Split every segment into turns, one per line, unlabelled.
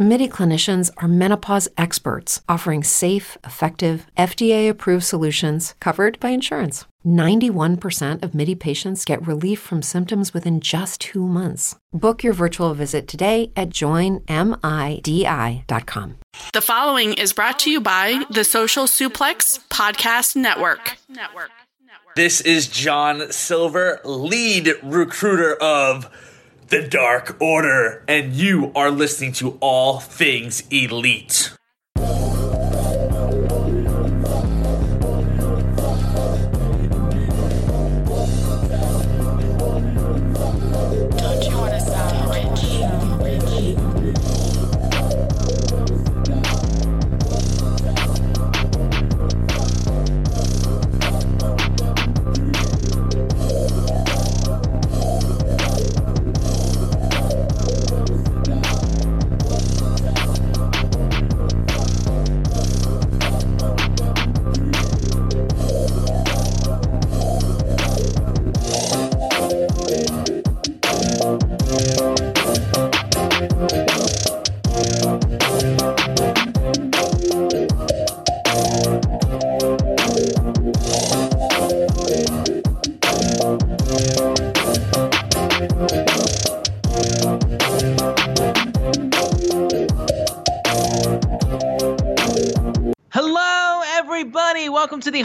MIDI clinicians are menopause experts offering safe, effective, FDA approved solutions covered by insurance. 91% of MIDI patients get relief from symptoms within just two months. Book your virtual visit today at joinmidi.com.
The following is brought to you by the Social Suplex Podcast Network.
This is John Silver, lead recruiter of the Dark Order, and you are listening to All Things Elite.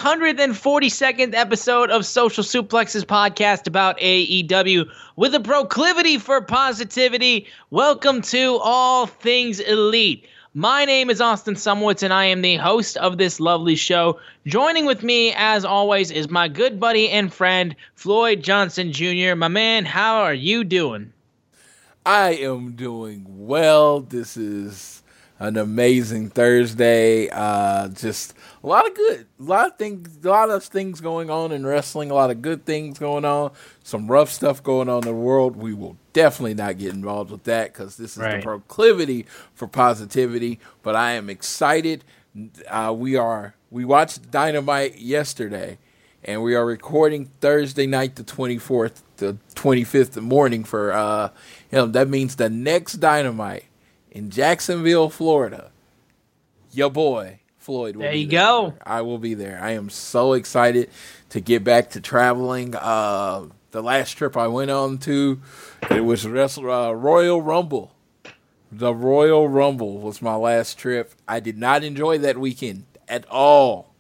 Hundred and forty-second episode of Social Suplexes podcast about AEW with a proclivity for positivity. Welcome to All Things Elite. My name is Austin Szumowicz, and I am the host of this lovely show. Joining with me, as always, is my good buddy and friend, Floyd Johnson Jr. My man, how are you doing?
I am doing well. This is an amazing Thursday. Uh, just a lot of good, a lot of things, a lot of things going on in wrestling. A lot of good things going on. Some rough stuff going on in the world. We will definitely not get involved with that because this is
Right.
the proclivity for positivity. But I am excited. Uh, we are. We watched Dynamite yesterday, and we are recording Thursday night, the twenty fourth, the twenty fifth morning for. Uh, you know, that means the next Dynamite in Jacksonville, Florida. Your boy Floyd. Will
There you go.
I will be there. I am so excited to get back to traveling. Uh, the last trip I went on to, it was Wrestle, uh, Royal Rumble. The Royal Rumble was my last trip. I did not enjoy that weekend at all.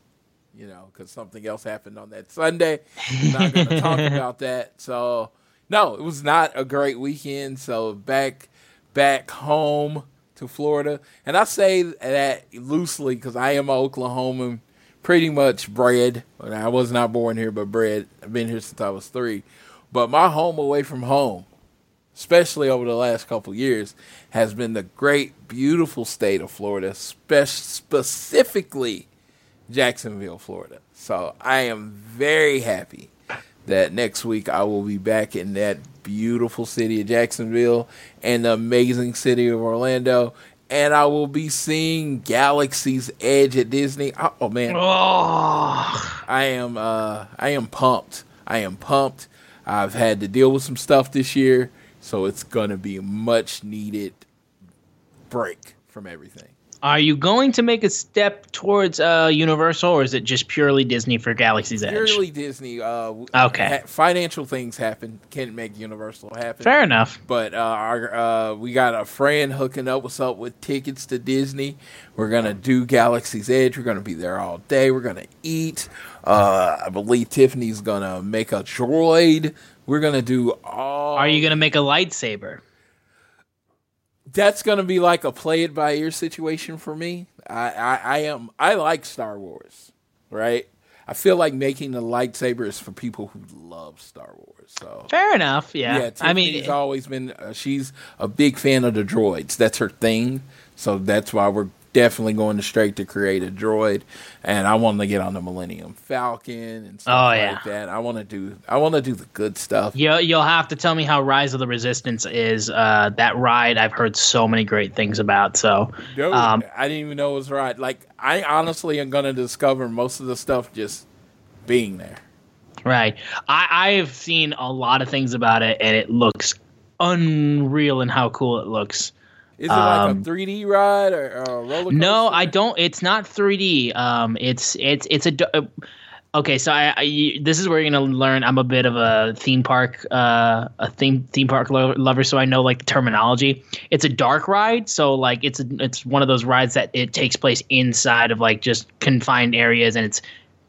You know, because something else happened on that Sunday. I'm not going to talk about that. So, no, it was not a great weekend. So back, back home to Florida, and I say that loosely because I am an Oklahoman, pretty much bred. I was not born here, but bred. I've been here since I was three. But my home away from home especially over the last couple years, has been the great, beautiful state of Florida, spe- specifically Jacksonville, Florida. So I am very happy that next week I will be back in that beautiful city of Jacksonville and the amazing city of Orlando. And I will be seeing Galaxy's Edge at Disney. Oh, oh, man,
Oh,
I am uh I am pumped. I am pumped. I've had to deal with some stuff this year, so it's gonna be a much needed break from everything.
Are you going to make a step towards uh, Universal, or is it just purely Disney for Galaxy's Edge?
Purely Disney. Uh,
Okay.
ha- financial things happen. Can't make Universal happen.
Fair enough.
But uh, our, uh, we got a friend hooking up us up with tickets to Disney. We're gonna do Galaxy's Edge. We're gonna be there all day. We're gonna eat. Uh, I believe Tiffany's gonna make a droid. We're gonna do all.
Are you going to make a lightsaber?
That's gonna be like a play it by ear situation for me. I, I, I am. I like Star Wars, right? I feel like making the lightsaber is for people who love Star Wars. So
Fair enough. Yeah.
Yeah,
I mean,
Tiffany's always been. Uh, she's a big fan of the droids. That's her thing. So that's why we're definitely going to straight to create a droid, and I want to get on the Millennium Falcon and stuff
Oh,
like that. I want to do I want to do the good stuff.
You, you'll have to tell me how Rise of the Resistance is. Uh, that ride I've heard so many great things about. So,
Dude,
um,
I didn't even know it was right. Like I honestly am gonna discover most of the stuff just being there.
right. I, I've seen a lot of things about it, and it looks unreal in how cool it looks.
Is it like a
Um,
3D ride or, or a roller coaster?
No, I don't. It's not 3D. Um, it's it's it's a. uh, Okay, so I, I this is where you're gonna learn. I'm a bit of a theme park, uh, a theme theme park lo- lover, so I know like the terminology. It's a dark ride, so like it's a, it's one of those rides that it takes place inside of like just confined areas, and it's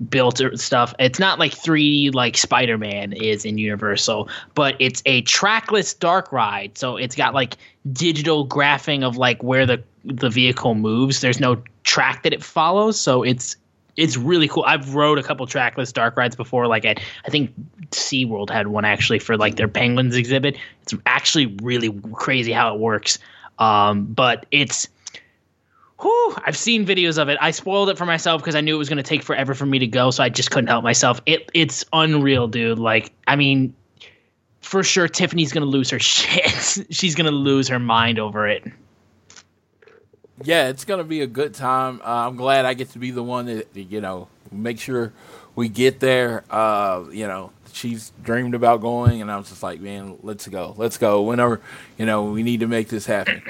built stuff. It's not like 3D like Spider Man is in Universal, but it's a trackless dark ride. So it's got like digital graphing of like where the the vehicle moves. There's no track that it follows, so it's it's really cool. I've rode a couple trackless dark rides before. Like at, I think SeaWorld had one actually for like their penguins exhibit. It's actually really crazy how it works. Um, but it's Whew, I've seen videos of it. I spoiled it for myself because I knew it was going to take forever for me to go, so I just couldn't help myself. It it's unreal, dude. Like, I mean, for sure, Tiffany's going to lose her shit. She's going to lose her mind over it.
yeah, it's gonna be a good time. Uh, I'm glad I get to be the one that you know make sure we get there. Uh, you know, she's dreamed about going, and I was just like, man, let's go, let's go. Whenever you know we need to make this happen.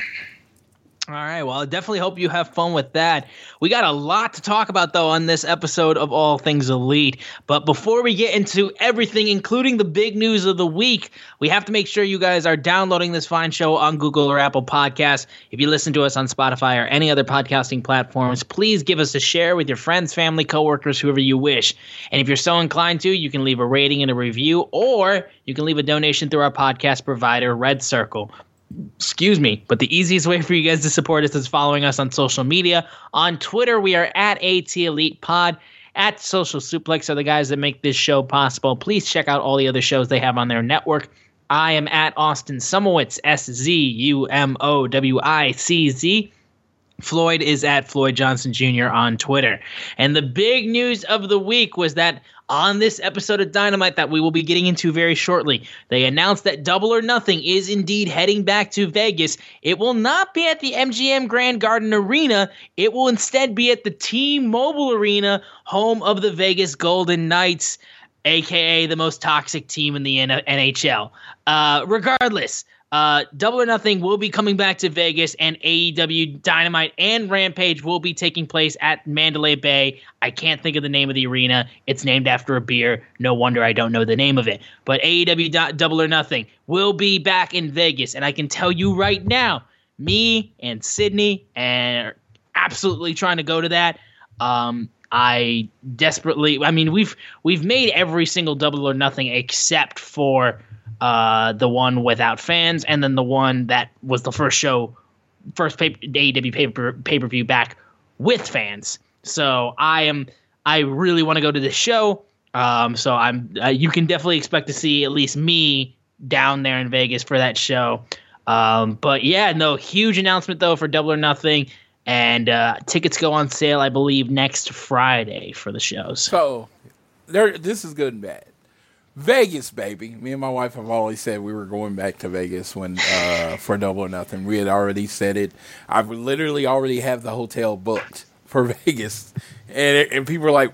All right. Well, I definitely hope you have fun with that. We got a lot to talk about, though, on this episode of All Things Elite. But before we get into everything, including the big news of the week, we have to make sure you guys are downloading this fine show on Google or Apple Podcasts. If you listen to us on Spotify or any other podcasting platforms, please give us a share with your friends, family, coworkers, whoever you wish. And if you're so inclined to, you can leave a rating and a review, or you can leave a donation through our podcast provider, Red Circle excuse me, but the easiest way for you guys to support us is following us on social media. On Twitter, we are at AT Elite Pod. At Social Suplex are the guys that make this show possible. Please check out all the other shows they have on their network. I am at Austin Szumowicz, S Z U M O W I C Z. Floyd is at Floyd Johnson Jr. on Twitter. And the big news of the week was that on this episode of Dynamite that we will be getting into very shortly, they announced that Double or Nothing is indeed heading back to Vegas. It will not be at the MGM Grand Garden Arena, it will instead be at the T Mobile Arena, home of the Vegas Golden Knights. AKA the most toxic team in the NHL. Uh, regardless, uh, Double or Nothing will be coming back to Vegas, and AEW Dynamite and Rampage will be taking place at Mandalay Bay. I can't think of the name of the arena. It's named after a beer. No wonder I don't know the name of it. But AEW Do- Double or Nothing will be back in Vegas, and I can tell you right now, me and Sydney and absolutely trying to go to that. Um, I desperately. I mean, we've we've made every single Double or Nothing except for uh, the one without fans, and then the one that was the first show, first pay, AEW pay pay per view back with fans. So I am. I really want to go to this show. Um, so I'm. Uh, you can definitely expect to see at least me down there in Vegas for that show. Um, but yeah, no huge announcement though for Double or Nothing, and uh, tickets go on sale, I believe, next Friday for the shows.
So, there. This is good and bad. Vegas, baby. Me and my wife have always said we were going back to Vegas when uh, for Double or Nothing. We had already said it. I literally already have the hotel booked for Vegas, and it, and people are like,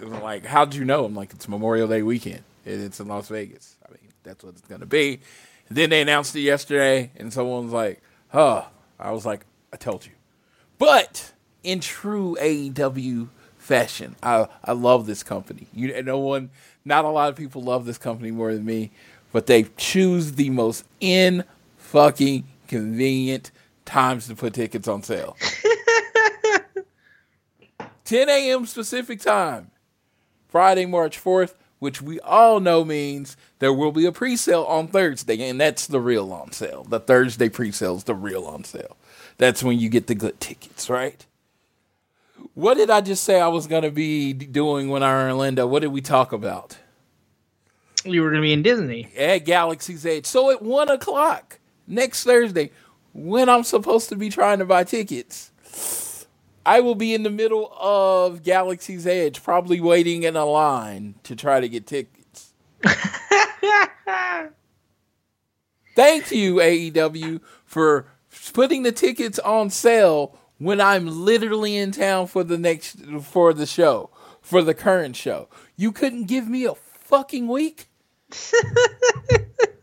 like, how'd you know? I'm like, it's Memorial Day weekend. and It's in Las Vegas. I mean, that's what it's gonna be. And then they announced it yesterday, and someone's like, huh. I was like, I told you. But in true AEW fashion, I I love this company. You no one, not a lot of people love this company more than me, but they choose the most in fucking convenient times to put tickets on sale. 10 a.m. specific time, Friday, March 4th, which we all know means there will be a pre sale on Thursday, and that's the real on sale. The Thursday pre sale is the real on sale. That's when you get the good tickets, right? What did I just say I was going to be doing when I were in Orlando? What did we talk about?
You were going to be in Disney.
At Galaxy's Edge. So at 1 o'clock next Thursday, when I'm supposed to be trying to buy tickets, I will be in the middle of Galaxy's Edge, probably waiting in a line to try to get tickets. Thank you, AEW, for putting the tickets on sale when I'm literally in town for the next for the show, for the current show. You couldn't give me a fucking week?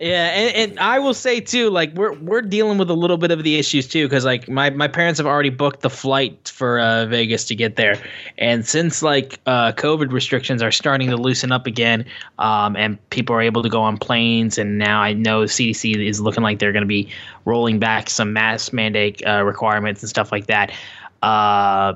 Yeah, and, and I will say too, like we're we're dealing with a little bit of the issues too, because like my my parents have already booked the flight for uh, Vegas to get there, and since like uh, COVID restrictions are starting to loosen up again, um, and people are able to go on planes, and now I know CDC is looking like they're going to be rolling back some mask mandate uh, requirements and stuff like that. Uh,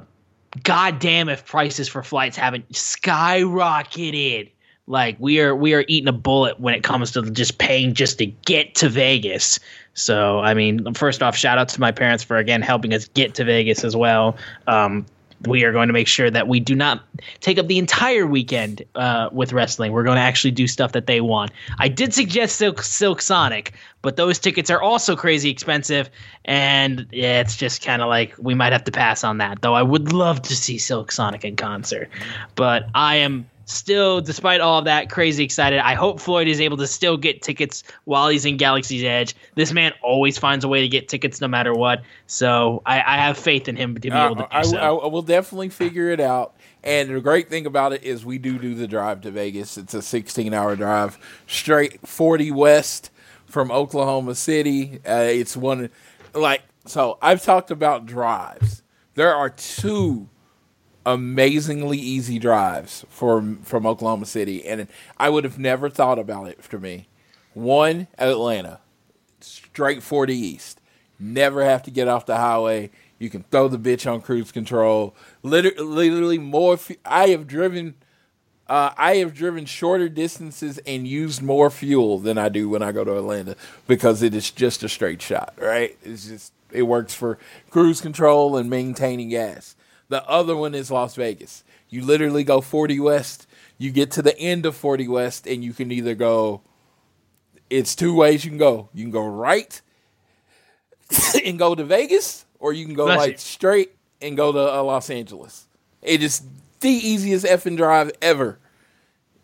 God damn if prices for flights haven't skyrocketed like we are we are eating a bullet when it comes to just paying just to get to Vegas. So I mean, first off, shout out to my parents for again helping us get to Vegas as well. Um, we are going to make sure that we do not take up the entire weekend uh, with wrestling. We're going to actually do stuff that they want. I did suggest Silk, Silk Sonic, but those tickets are also crazy expensive, and yeah, it's just kind of like we might have to pass on that. Though I would love to see Silk Sonic in concert, but I am still, despite all of that, crazy excited. I hope Floyd is able to still get tickets while he's in Galaxy's Edge. This man always finds a way to get tickets no matter what. So I, I have faith in him to be able to do
I,
so.
I, I will definitely figure it out. And the great thing about it is we do do the drive to Vegas. It's a 16 hour drive straight 40 west from Oklahoma City. Uh, it's one like so I've talked about drives. There are two amazingly easy drives from from Oklahoma City, and I would have never thought about it for me. One Atlanta, straight forty east, never have to get off the highway. You can throw the bitch on cruise control. Literally, literally more. I have driven. Uh, I have driven shorter distances and used more fuel than I do when I go to Atlanta because it is just a straight shot, right? It's just it works for cruise control and maintaining gas. The other one is Las Vegas. You literally go 40 West, you get to the end of 40 West, and you can either go, it's two ways you can go. You can go right and go to Vegas, or you can go
Bless
like
you.
straight and go to uh, Los Angeles. It is the easiest effing drive ever.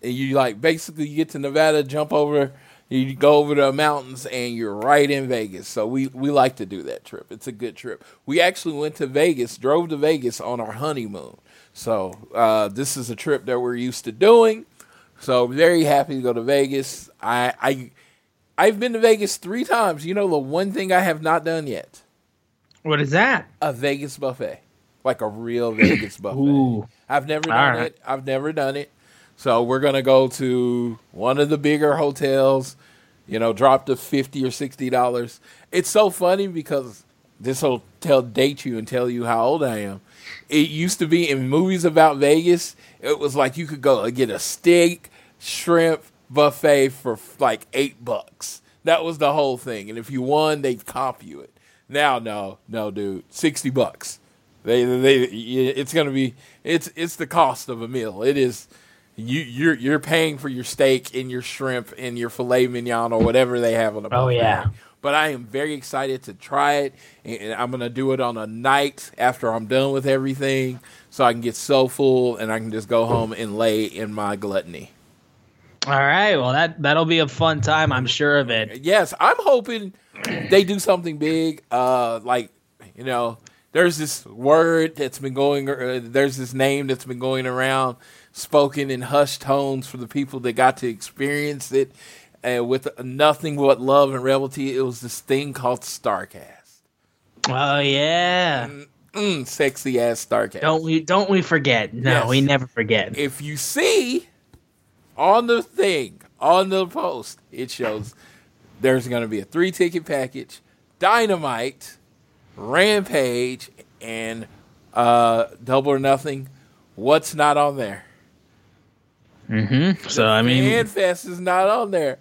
And you like basically you get to Nevada, jump over, you go over the mountains, and you're right in Vegas. So we we like to do that trip. It's a good trip. We actually went to Vegas, drove to Vegas on our honeymoon. So uh, this is a trip that we're used to doing. So very happy to go to Vegas. I I I've been to Vegas three times. You know the one thing I have not done yet
what is that?
a Vegas buffet, like a real Vegas buffet.
Ooh.
I've never
All
done
right.
it. I've never done it. So we're gonna go to one of the bigger hotels. You know, drop to fifty or sixty dollars. It's so funny because this hotel dates you and tell you how old I am. It used to be in movies about Vegas. It was like you could go get a steak, shrimp buffet for like eight bucks. That was the whole thing. And if you won, they'd comp you it. Now, no, no, dude, sixty bucks. They, they, it's gonna be, it's, it's the cost of a meal. It is, you, you're, you're paying for your steak and your shrimp and your filet mignon or whatever they have on the.
Oh,
buffet.
yeah.
But I am very excited to try it, and I'm gonna do it on a night after I'm done with everything, so I can get so full and I can just go home and lay in my gluttony.
All right. Well, that that'll be a fun time. I'm sure of it.
yes, I'm hoping they do something big. Uh, like you know, there's this word that's been going. Uh, there's this name that's been going around, spoken in hushed tones for the people that got to experience it, and with nothing but love and revelry. It was this thing called Starcast.
Oh yeah.
Mm, sexy ass Starcast.
Don't we don't we forget? No,
Yes.
we never forget.
if you see on the thing on the post, it shows there's going to be a three ticket package, Dynamite, Rampage, and uh, Double or Nothing. What's not on there? Mm-hmm.
So I mean,
FanFest is not on there.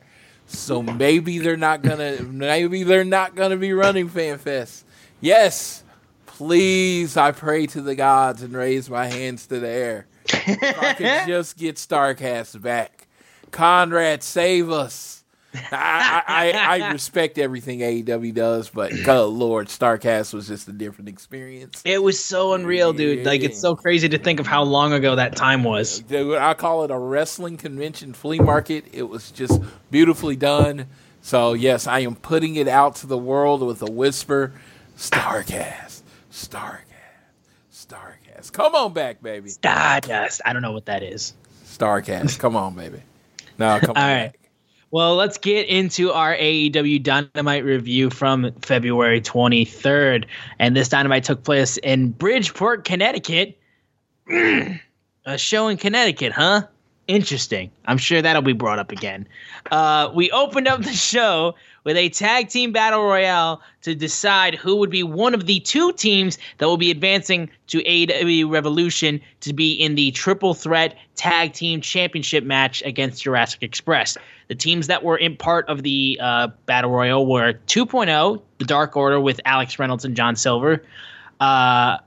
So maybe they're not gonna. maybe they're not gonna be running FanFest. Yes, please. I pray to the gods and raise my hands to the air. If I could just get Starcast back, Conrad, save us. I, I, I respect everything AEW does, but good lord, Starcast was just a different experience.
It was so unreal, dude. Like it's so crazy to think of how long ago that time was.
Uh, dude, I call it a wrestling convention flea market. It was just beautifully done. So yes, I am putting it out to the world with a whisper. Starcast, Starcast, Starcast. Come on back, baby.
Stardust. I don't know what that is.
Starcast. Come on, baby. No, come on.
All right.
back.
Well, let's get into our AEW Dynamite review from February 23rd. And this Dynamite took place in Bridgeport, Connecticut. a show in Connecticut, huh? Interesting. I'm sure that'll be brought up again. Uh, we opened up the show with a tag team battle royale to decide who would be one of the two teams that will be advancing to AEW Revolution to be in the triple threat tag team championship match against Jurassic Express. The teams that were in part of the uh, battle royal were 2.0, the Dark Order with Alex Reynolds and John Silver, uh,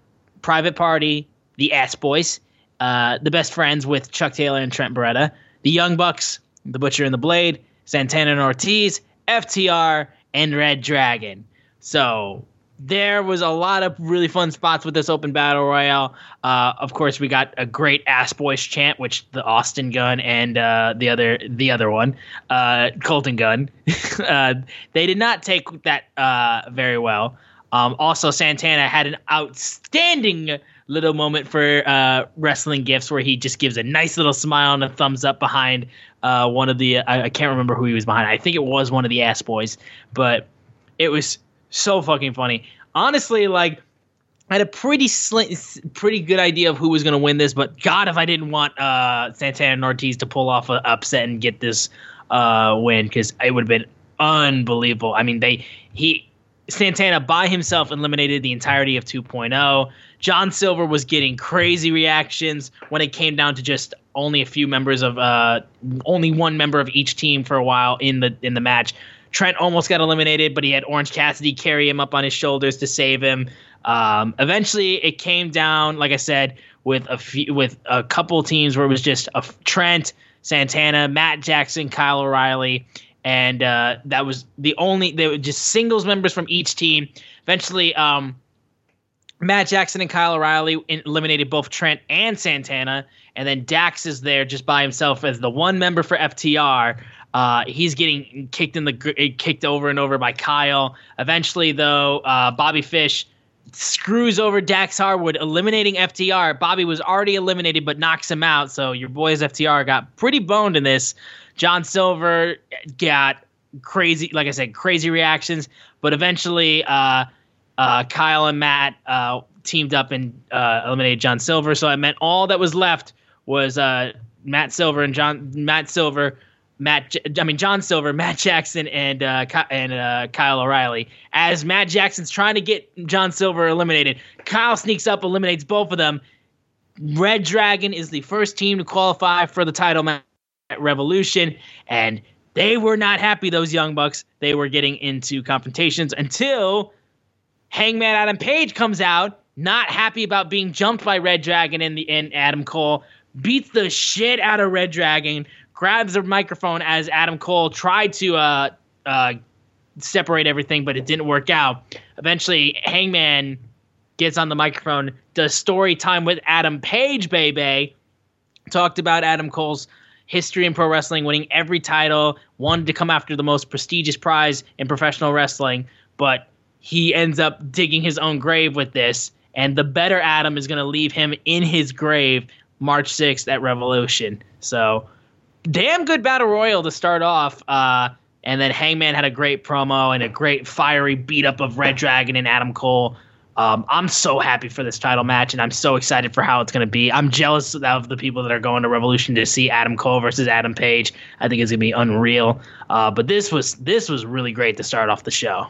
Private Party, the Ass Boys, uh, the Best Friends with Chuck Taylor and Trent Beretta, the Young Bucks, the Butcher and the Blade, Santana and Ortiz, FTR, and Red Dragon. So there was a lot of really fun spots with this open battle royale. Uh, of course, we got a great ass boys chant, which the Austin Gunn and uh, the other the other one, uh, Colton Gunn, uh, they did not take that uh, very well. Um, also, Santana had an outstanding little moment for uh, wrestling gifts where he just gives a nice little smile and a thumbs up behind uh, one of the I, I can't remember who he was behind. I think it was one of the ass boys, but it was so fucking funny. Honestly, like I had a pretty sli- pretty good idea of who was going to win this, but God, if I didn't want uh, Santana and Ortiz to pull off an upset and get this uh, win, because it would have been unbelievable. I mean, they he Santana by himself eliminated the entirety of 2.0. John Silver was getting crazy reactions when it came down to just only a few members of uh, only one member of each team for a while in the in the match. Trent almost got eliminated, but he had Orange Cassidy carry him up on his shoulders to save him. Um, eventually, it came down, like I said, with a few, with a couple teams where it was just a Trent, Santana, Matt Jackson, Kyle O'Reilly, and uh, that was the only. They were just singles members from each team. Eventually, um, Matt Jackson and Kyle O'Reilly eliminated both Trent and Santana, and then Dax is there just by himself as the one member for FTR. Uh, he's getting kicked in the kicked over and over by Kyle. Eventually, though, uh, Bobby Fish screws over Dax Harwood, eliminating FTR. Bobby was already eliminated, but knocks him out. So your boys FTR got pretty boned in this. John Silver got crazy, like I said, crazy reactions. But eventually, uh, uh, Kyle and Matt uh, teamed up and uh, eliminated John Silver. So I meant all that was left was uh, Matt Silver and John Matt Silver, Matt I mean John Silver, Matt Jackson, and uh, and uh, Kyle O'Reilly. As Matt Jackson's trying to get John Silver eliminated, Kyle sneaks up, eliminates both of them. Red Dragon is the first team to qualify for the title match Revolution, and they were not happy. Those young bucks. They were getting into confrontations until Hangman Adam Page comes out, not happy about being jumped by Red Dragon in the and Adam Cole, beats the shit out of Red Dragon, grabs the microphone as Adam Cole tried to uh, uh, separate everything, but it didn't work out. Eventually, Hangman gets on the microphone, does story time with Adam Page, baby. Talked about Adam Cole's history in pro wrestling, winning every title, wanted to come after the most prestigious prize in professional wrestling, but he ends up digging his own grave with this. And the better Adam is going to leave him in his grave March 6th at Revolution. So, damn good battle royal to start off. Uh, and then Hangman had a great promo and a great fiery beat up of Red Dragon and Adam Cole. Um, I'm so happy for this title match, and I'm so excited for how it's going to be. I'm jealous of the people that are going to Revolution to see Adam Cole versus Adam Page. I think it's going to be unreal. Uh, but this was this was really great to start off the show.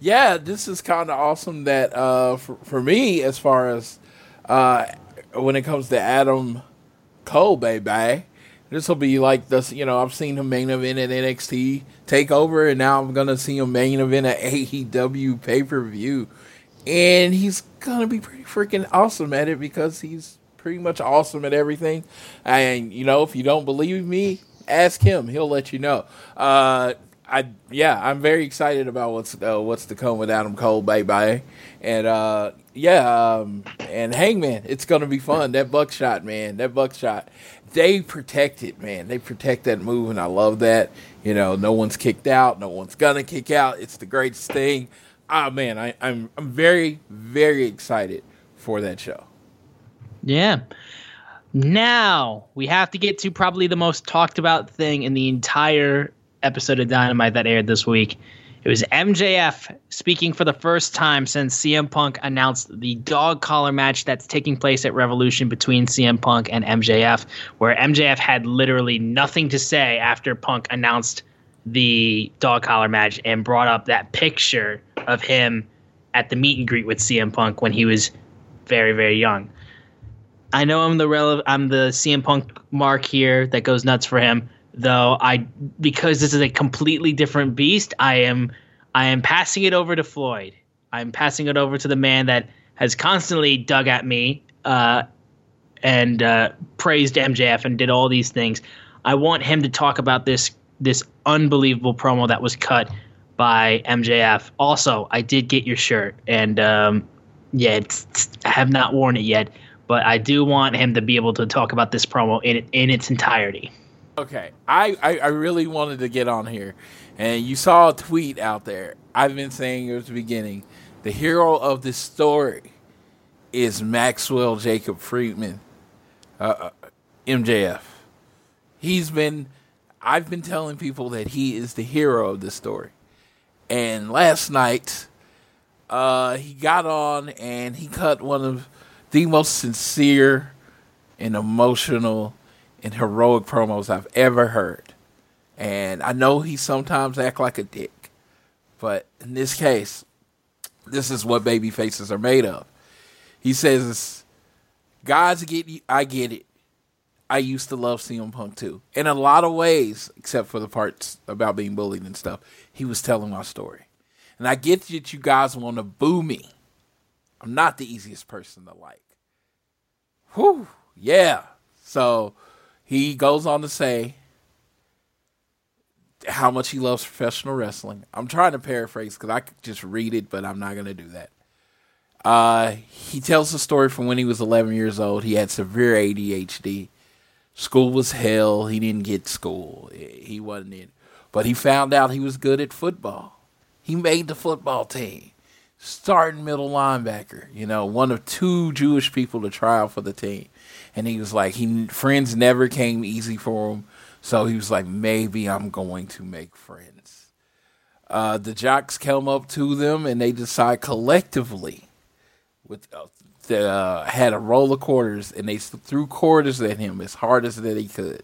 Yeah, this is kind of awesome. That uh, for, for me, as far as uh, when it comes to Adam Cole, baby, this will be like this. You know, I've seen him main event at NXT Takeover, and now I'm gonna see him main event at AEW pay per view, and he's gonna be pretty freaking awesome at it because he's pretty much awesome at everything. And you know, if you don't believe me, ask him; he'll let you know. Uh, I yeah, I'm very excited about what's uh, what's to come with Adam Cole, baby, and uh, yeah, um, and Hangman. It's gonna be fun. That buckshot, man. That buckshot. They protect it, man. They protect that move, and I love that. You know, no one's kicked out. No one's gonna kick out. It's the greatest thing. Ah, man, I, I'm I'm very very excited for that show.
Yeah. Now we have to get to probably the most talked about thing in the entire episode of Dynamite that aired this week. It was MJF speaking for the first time since CM Punk announced the dog collar match that's taking place at Revolution between CM Punk and MJF, where MJF had literally nothing to say after Punk announced the dog collar match and brought up that picture of him at the meet and greet with CM Punk when he was very, very young. I know I'm the rele- I'm the CM Punk mark here that goes nuts for him though I because this is a completely different beast, I am I am passing it over to Floyd. I'm passing it over to the man that has constantly dug at me uh, and uh, praised MJF and did all these things. I want him to talk about this this unbelievable promo that was cut by MJF. Also, I did get your shirt, and um, yeah, it's, it's, I have not worn it yet, but I do want him to be able to talk about this promo in in its entirety.
Okay, I, I, I really wanted to get on here, and you saw a tweet out there. I've been saying it at the beginning. The hero of this story is Maxwell Jacob Friedman, uh, uh MJF. He's been, I've been telling people that he is the hero of this story. And last night, uh, he got on and he cut one of the most sincere and emotional and heroic promos I've ever heard. And I know he sometimes act like a dick, but in this case, this is what baby faces are made of. He says, "Guys get I get it. I used to love CM Punk too. In a lot of ways, except for the parts about being bullied and stuff, he was telling my story. And I get that you guys want to boo me. I'm not the easiest person to like. Whew, yeah. So he goes on to say how much he loves professional wrestling. I'm trying to paraphrase because I could just read it, but I'm not going to do that. Uh, he tells the story from when he was 11 years old. He had severe ADHD. School was hell. He didn't get school. He wasn't in. But he found out he was good at football. He made the football team. Starting middle linebacker, you know, one of two Jewish people to try out for the team and he was like, he friends never came easy for him, so he was like, maybe I'm going to make friends. Uh, the jocks come up to them and they decide collectively, with uh, the, uh, had a roll of quarters and they threw quarters at him as hard as that he could.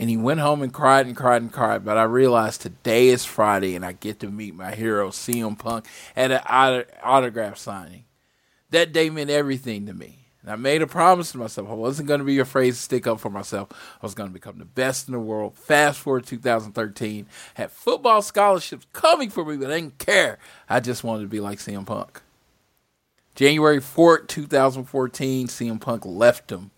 And he went home and cried and cried and cried. But I realized today is Friday and I get to meet my hero, CM Punk, at an autograph signing. That day meant everything to me. And I made a promise to myself. I wasn't going to be afraid to stick up for myself. I was going to become the best in the world. Fast forward 2013, had football scholarships coming for me, but I didn't care. I just wanted to be like CM Punk. January 4th, 2014, CM Punk left him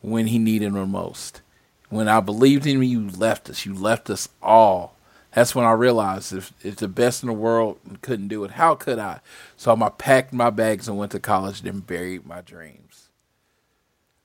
when he needed him most. When I believed in you, you left us. You left us all that's when I realized if, if the best in the world couldn't do it, how could I? So I packed my bags and went to college, then buried my dreams.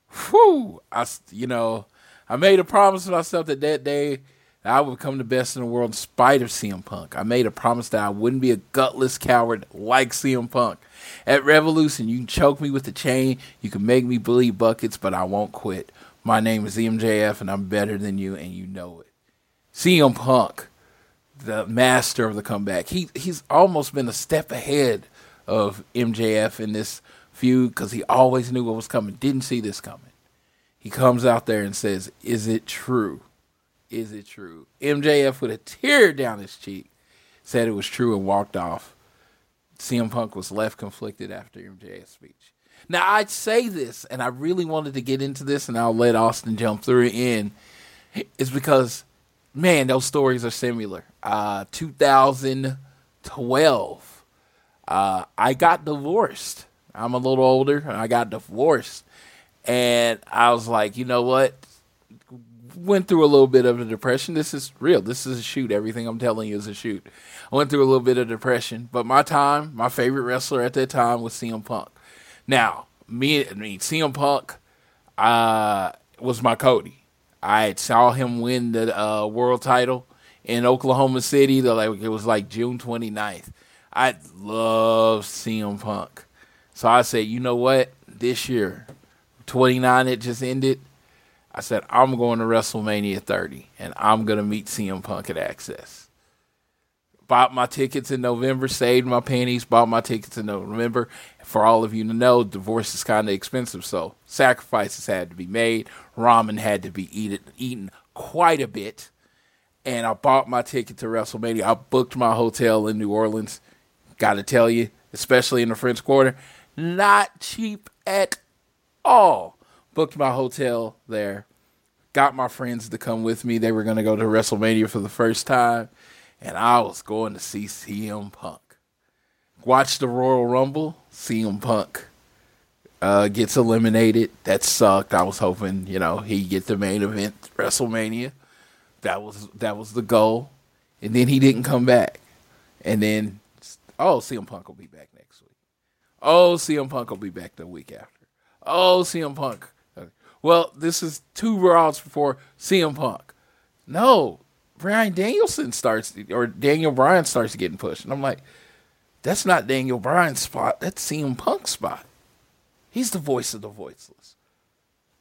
Whew! I, you know, I made a promise to myself that that day I would become the best in the world in spite of CM Punk. I made a promise that I wouldn't be a gutless coward like CM Punk. At Revolution, you can choke me with the chain, you can make me bleed buckets, but I won't quit. My name is MJF, and I'm better than you, and you know it. CM Punk the master of the comeback. He he's almost been a step ahead of MJF in this feud because he always knew what was coming. Didn't see this coming. He comes out there and says, "Is it true? Is it true?" MJF with a tear down his cheek said it was true and walked off. CM Punk was left conflicted after MJF's speech. Now I'd say this, and I really wanted to get into this, and I'll let Austin jump through it in, is because man, those stories are similar. Uh, 2012, uh, I got divorced. I'm a little older. I got divorced, and I was like, you know what? went through a little bit of a depression. This is real. This is a shoot. Everything I'm telling you is a shoot. I went through a little bit of depression, but my time, my favorite wrestler at that time was CM Punk. Now, me, I mean, CM Punk uh, was my Cody. I saw him win the uh, world title in Oklahoma City. The, like, it was like June 29th. I love CM Punk. So I said, you know what? This year, 29, it just ended. I said, I'm going to WrestleMania 30 and I'm going to meet CM Punk at Axxess. Bought my tickets in November, saved my pennies, bought my tickets in November. For all of you to know, divorce is kind of expensive, so sacrifices had to be made. Ramen had to be eaten, eaten quite a bit. And I bought my ticket to WrestleMania. I booked my hotel in New Orleans. Got to tell you, especially in the French Quarter, not cheap at all booked my hotel there, got my friends to come with me. They were going to go to WrestleMania for the first time, and I was going to see CM Punk. Watch the Royal Rumble, CM Punk uh, gets eliminated. That sucked. I was hoping, you know, he'd get the main event WrestleMania. That was that was the goal, and then he didn't come back. And then, oh, CM Punk will be back next week. Oh, CM Punk will be back the week after. Oh, CM Punk well, this is two rounds before CM Punk. No, Bryan Danielson starts, or Daniel Bryan starts getting pushed. And I'm like, that's not Daniel Bryan's spot. That's CM Punk's spot. He's the voice of the voiceless.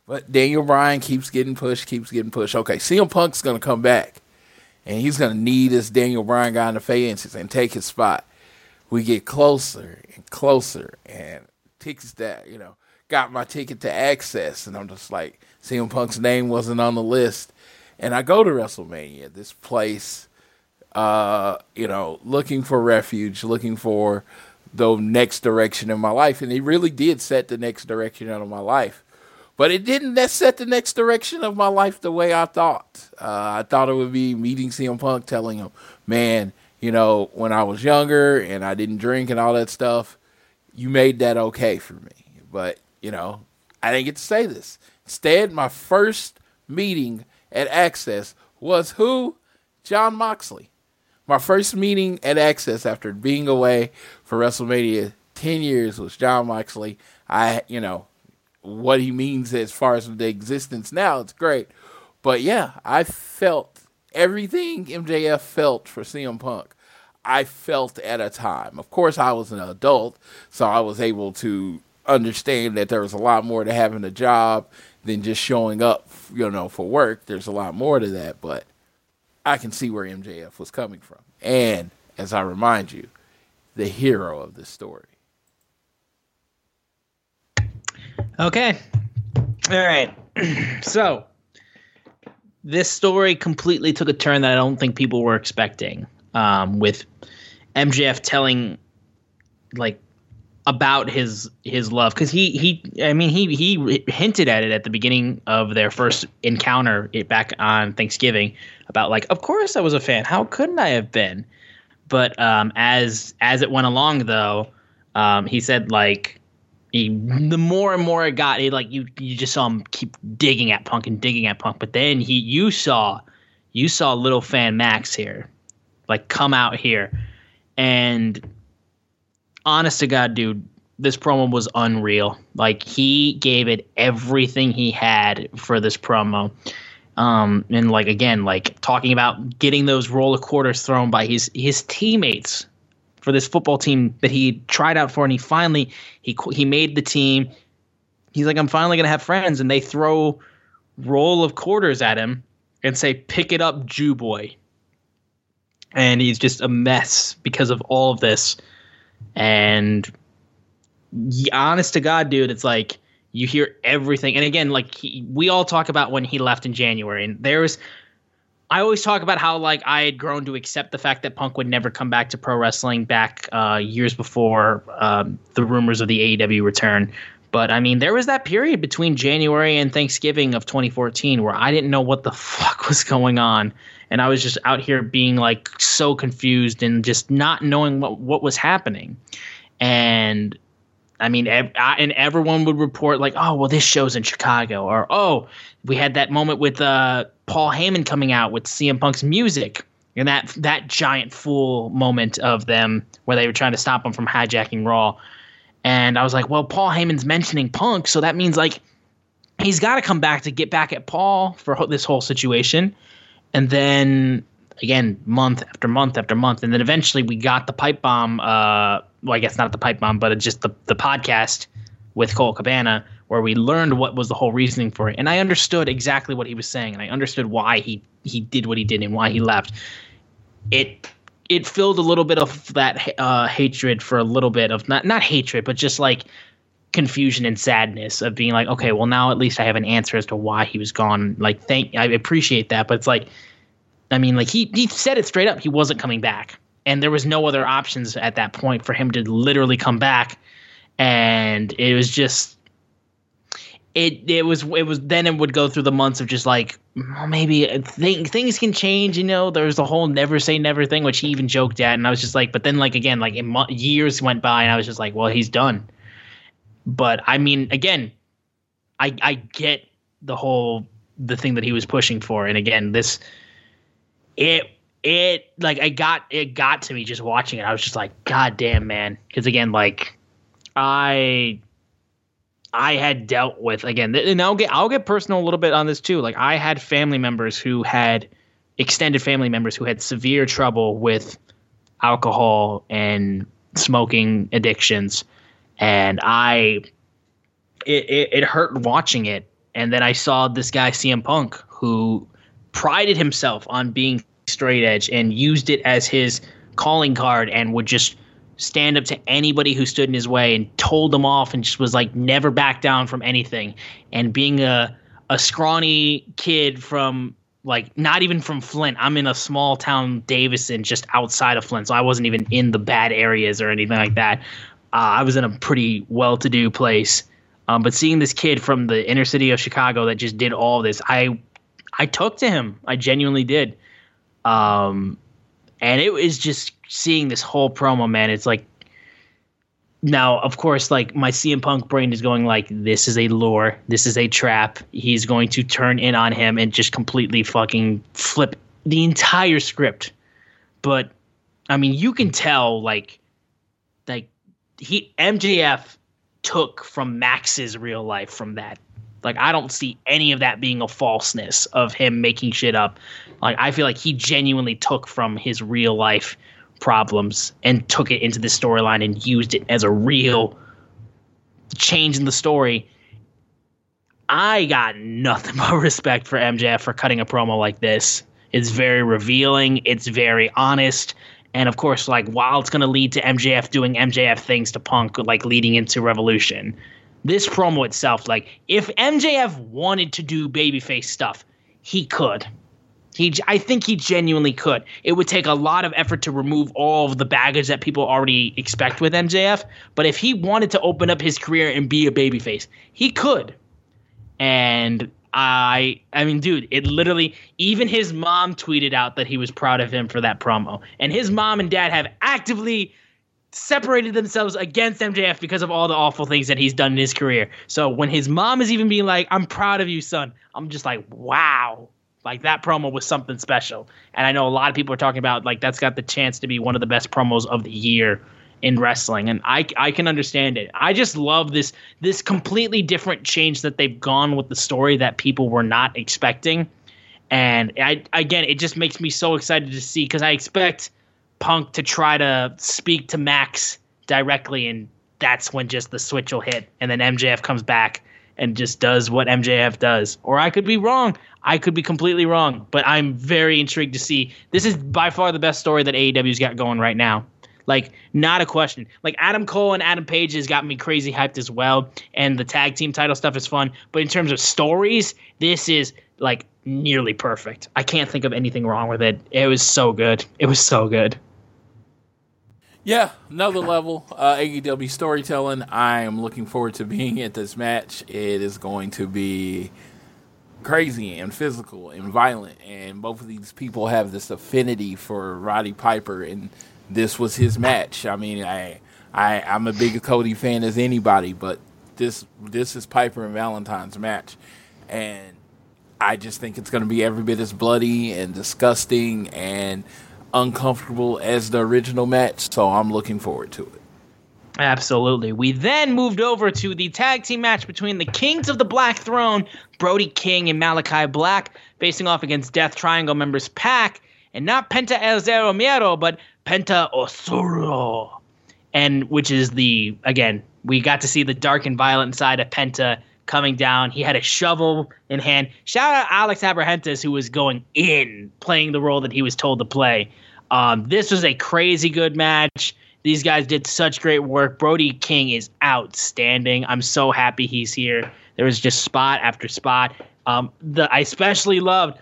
But Daniel Bryan keeps getting pushed, keeps getting pushed. Okay, CM Punk's going to come back. And he's going to need this Daniel Bryan guy in the faces and take his spot. We get closer and closer and tickets that, you know, got my ticket to Axxess, and I'm just like, CM Punk's name wasn't on the list. And I go to WrestleMania, this place, uh, you know, looking for refuge, looking for the next direction in my life. And he really did set the next direction out of my life. But it didn't set the next direction of my life the way I thought. Uh, I thought it would be meeting CM Punk, telling him, man, you know, when I was younger and I didn't drink and all that stuff, you made that okay for me. But you know, I didn't get to say this. Instead, my first meeting at Axxess was who? Jon Moxley. My first meeting at Axxess after being away for WrestleMania 10 years was Jon Moxley. I, you know, what he means as far as the existence now, it's great. But yeah, I felt everything MJF felt for CM Punk. I felt at a time. Of course, I was an adult, so I was able to understand that there was a lot more to having a job than just showing up, you know, for work. There's a lot more to that, but I can see where MJF was coming from. And as I remind you, the hero of this story.
Okay. All right. so, this story completely took a turn that I don't think people were expecting. Um, with MJF telling, like, about his his love. Because he he I mean he he hinted at it at the beginning of their first encounter it back on Thanksgiving about like of course I was a fan. How couldn't I have been? But um, as as it went along though um, he said like he, the more and more it got he like you you just saw him keep digging at Punk and digging at Punk. But then he you saw you saw little fan Max here like come out here. And honest to God, dude, this promo was unreal. Like he gave it everything he had for this promo. Um, and like again, like talking about getting those roller quarters thrown by his his teammates for this football team that he tried out for, and he finally he he made the team. He's like, I'm finally gonna have friends, and they throw roll of quarters at him and say, "Pick it up, Jew boy." And he's just a mess because of all of this. And honest to God, dude, it's like you hear everything. And again, like he, we all talk about when he left in January, and there's. I always talk about how like I had grown to accept the fact that Punk would never come back to pro wrestling back uh, years before um, the rumors of the AEW return. But I mean, there was that period between January and Thanksgiving of 2014 where I didn't know what the fuck was going on, and I was just out here being like so confused and just not knowing what what was happening. And I mean, ev- and everyone would report like, "Oh, well, this show's in Chicago," or "Oh, we had that moment with uh, Paul Heyman coming out with CM Punk's music and that that giant fool moment of them where they were trying to stop him from hijacking Raw. And I was like, well, Paul Heyman's mentioning Punk, so that means like he's got to come back to get back at Paul for this whole situation. And then again, month after month after month, and then eventually we got the pipe bomb. Uh, well, I guess not the pipe bomb, but just the the podcast with Colt Cabana where we learned what was the whole reasoning for it, and I understood exactly what he was saying, and I understood why he he did what he did and why he left. It it filled a little bit of that uh, hatred for a little bit of not not hatred, but just like confusion and sadness of being like, okay, well now at least I have an answer as to why he was gone. Like, thank I appreciate that, but it's like, I mean, like he he said it straight up, he wasn't coming back, and there was no other options at that point for him to literally come back, and it was just it it was it was then it would go through the months of just like well, maybe th- things can change you know? There's the whole never say never thing which he even joked at and i was just like but then like again like years went by and i was just like well he's done. But i mean again i i get the whole the thing that he was pushing for and again this it it like i got it got to me just watching it i was just like god damn man. Because again like i I had dealt with again, and I'll get I'll get personal a little bit on this too. Like I had family members who had extended family members who had severe trouble with alcohol and smoking addictions, and I it, it, it hurt watching it. And then I saw this guy CM Punk who prided himself on being straight edge and used it as his calling card and would just stand up to anybody who stood in his way and told them off and just was like never back down from anything. And being a a scrawny kid from like not even from Flint. I'm in a small town, Davison, just outside of Flint, so I wasn't even in the bad areas or anything like that. Uh, I was in a pretty well-to-do place. Um, but seeing this kid from the inner city of Chicago that just did all this, I I took to him. I genuinely did. Um, and it was just seeing this whole promo, man. It's like now, of course, like my CM Punk brain is going like, this is a lure, this is a trap. He's going to turn in on him and just completely fucking flip the entire script. But I mean, you can tell like, like he MJF took from Max's real life from that. Like I don't see any of that being a falseness of him making shit up. Like I feel like he genuinely took from his real life problems and took it into the storyline and used it as a real change in the story. I got nothing but respect for MJF for cutting a promo like this. It's very revealing, it's very honest, and of course, like while it's going to lead to MJF doing MJF things to Punk, like leading into Revolution, this promo itself, like if MJF wanted to do babyface stuff, he could. He, I think he genuinely could. It would take a lot of effort to remove all of the baggage that people already expect with MJF. But if he wanted to open up his career and be a babyface, he could. And I, I mean, dude, it literally. Even his mom tweeted out that he was proud of him for that promo. And his mom and dad have actively separated themselves against MJF because of all the awful things that he's done in his career. So when his mom is even being like, "I'm proud of you, son," I'm just like, "Wow." Like that promo was something special. And I know a lot of people are talking about like that's got the chance to be one of the best promos of the year in wrestling and I I can understand it. I just love this this completely different change that they've gone with the story that people were not expecting. And I again it just makes me so excited to see cuz I expect Punk to try to speak to Max directly and that's when just the switch will hit and then MJF comes back and just does what MJF does. Or I could be wrong. I could be completely wrong, but I'm very intrigued to see. This is by far the best story that AEW's got going right now. Like, not a question. Like, Adam Cole and Adam Page has got me crazy hyped as well. And the tag team title stuff is fun. But in terms of stories, this is like nearly perfect. I can't think of anything wrong with it. It was so good. It was so good.
Yeah, another level. Uh, AEW storytelling. I am looking forward to being at this match. It is going to be crazy and physical and violent, and both of these people have this affinity for Roddy Piper, and this was his match. I mean, I, I, I'm a big Cody fan as anybody, but this, this is Piper and Valentine's match, and I just think it's going to be every bit as bloody and disgusting and uncomfortable as the original match. So I'm looking forward to it.
Absolutely. We then moved over to the tag team match between the Kings of the Black Throne, Brody King and Malachi Black, facing off against Death Triangle members Pac and not Penta El Zero Miedo, but Penta Oscuro. And which is the, again, we got to see the dark and violent side of Penta coming down. He had a shovel in hand. Shout out Alex Abrahantes, who was going in, playing the role that he was told to play. Um, this was a crazy good match. These guys did such great work. Brody King is outstanding. I'm so happy he's here. There was just spot after spot. Um, the I especially loved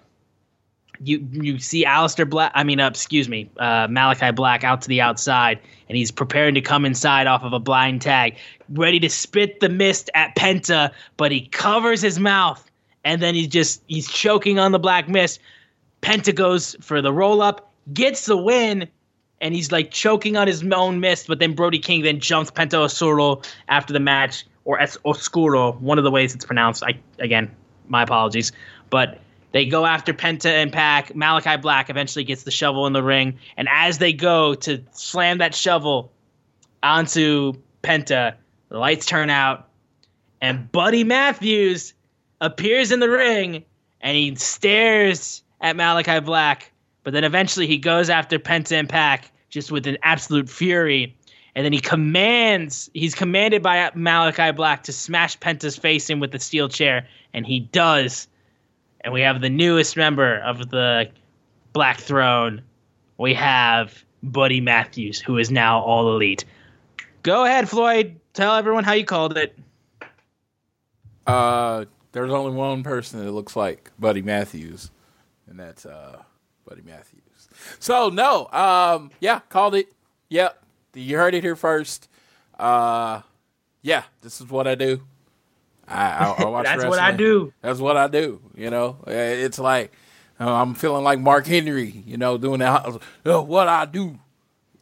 you you see Aleister Black I mean uh, excuse me uh, Malachi Black out to the outside and he's preparing to come inside off of a blind tag ready to spit the mist at Penta but he covers his mouth and then he's just he's choking on the black mist Penta goes for the roll up gets the win and he's like choking on his own mist but then Brody King then jumps Penta Oscuro after the match or Es Oscuro one of the ways it's pronounced I again my apologies but they go after Penta and Pac. Malachi Black eventually gets the shovel in the ring. And as they go to slam that shovel onto Penta, the lights turn out. And Buddy Matthews appears in the ring and he stares at Malachi Black. But then eventually he goes after Penta and Pac just with an absolute fury. And then he commands, he's commanded by Malachi Black to smash Penta's face in with the steel chair. And he does and we have the newest member of the Black Throne. We have Buddy Matthews, who is now all elite. Go ahead, Floyd. Tell everyone how you called it.
Uh, there's only one person that looks like Buddy Matthews, and that's uh, Buddy Matthews. So no, um, yeah, called it. Yep, you heard it here first. Uh, yeah, this is what I do. I, I, I watch
That's
wrestling.
what I do.
That's what I do. You know, it's like uh, I'm feeling like Mark Henry. You know, doing that. Uh, what I do.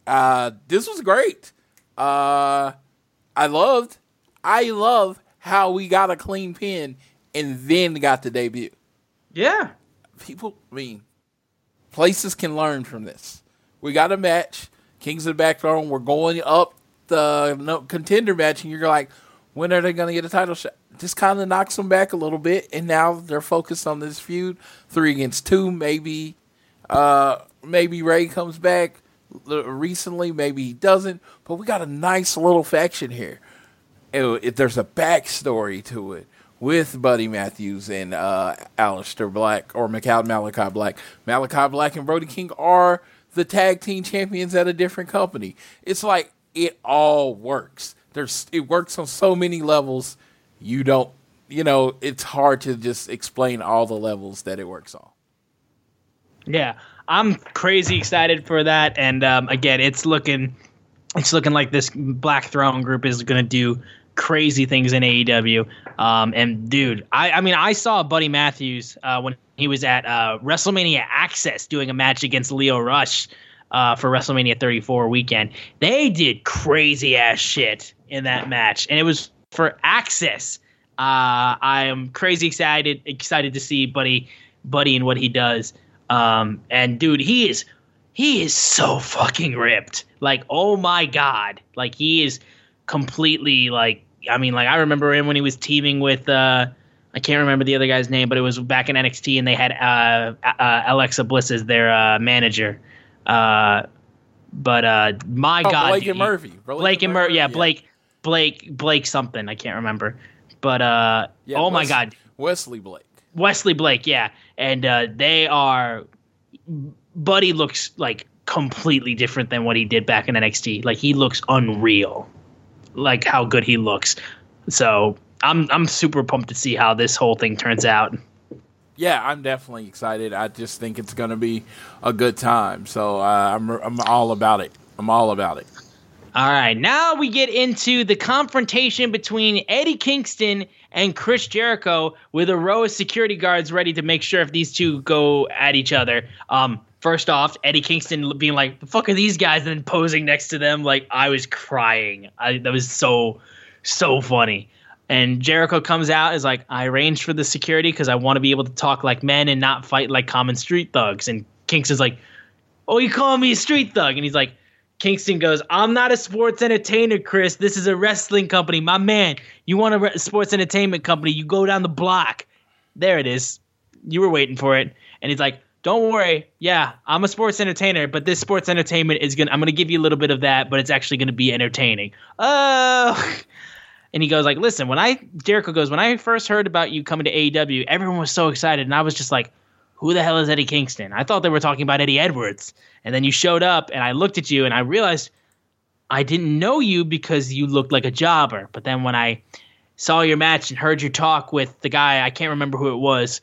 Uh, this was great. Uh, I loved. I love how we got a clean pin and then got the debut.
Yeah.
People, I mean, places can learn from this. We got a match. Kings of the Back. We're going up the no, contender match, and you're like, when are they going to get a title shot? Just kind of knocks them back a little bit, and now they're focused on this feud, three against two. Maybe, uh, maybe Ray comes back recently. Maybe he doesn't. But we got a nice little faction here. If there's a backstory to it with Buddy Matthews and uh, Aleister Black or McCall Malachi Black. Malachi Black and Brody King are the tag team champions at a different company. It's like it all works there's it works on so many levels. You don't, you know, it's hard to just explain all the levels that it works on.
Yeah, I'm crazy excited for that, and um, again, it's looking, it's looking like this Black Throne group is going to do crazy things in AEW. Um, and dude, I, I mean, I saw Buddy Matthews uh, when he was at uh, WrestleMania Axxess doing a match against Lio Rush uh, for WrestleMania 34 weekend. They did crazy ass shit in that match, and it was for Axxess. Uh, I am crazy excited excited to see Buddy Buddy and what he does. Um, and dude, he is he is so fucking ripped. Like, oh my god, like he is completely like. I mean, like I remember him when he was teaming with. Uh, I can't remember the other guy's name, but it was back in NXT, and they had uh, uh, Alexa Bliss as their uh, manager. Uh, but uh, my
oh,
God,
Blake and Murphy,
Blake, Blake and Murphy, yeah, Blake, Blake, Blake something, I can't remember. But uh,
yeah,
oh
Wes-
my God,
Wesley Blake.
Wesley Blake, yeah, and uh, they are. Buddy looks like completely different than what he did back in NXT. Like he looks unreal, like how good he looks. So I'm I'm super pumped to see how this whole thing turns out.
Yeah, I'm definitely excited. I just think it's going to be a good time. So uh, I'm I'm all about it. I'm all about it.
All right, now we get into the confrontation between Eddie Kingston and Chris Jericho with a row of security guards ready to make sure if these two go at each other. Um, first off, Eddie Kingston being like, "The fuck are these guys?" and then posing next to them, like I was crying. I, that was so so funny. And Jericho comes out is like, I arranged for the security because I want to be able to talk like men and not fight like common street thugs. And Kingston's like, Oh, you call me a street thug? And he's like, Kingston goes, I'm not a sports entertainer, Chris. This is a wrestling company. My man, you want a re- sports entertainment company, you go down the block. There it is. You were waiting for it. And he's like, Don't worry. Yeah, I'm a sports entertainer, but this sports entertainment is to, I'm to give you a little bit of that, but it's actually to be entertaining. Oh. And he goes like, "Listen, when I Jericho goes, when I first heard about you coming to AEW, everyone was so excited, and I was just like, who the hell is Eddie Kingston? I thought they were talking about Eddie Edwards. And then you showed up, and I looked at you, and I realized I didn't know you because you looked like a jobber. But then when I saw your match and heard you talk with the guy, I can't remember who it was,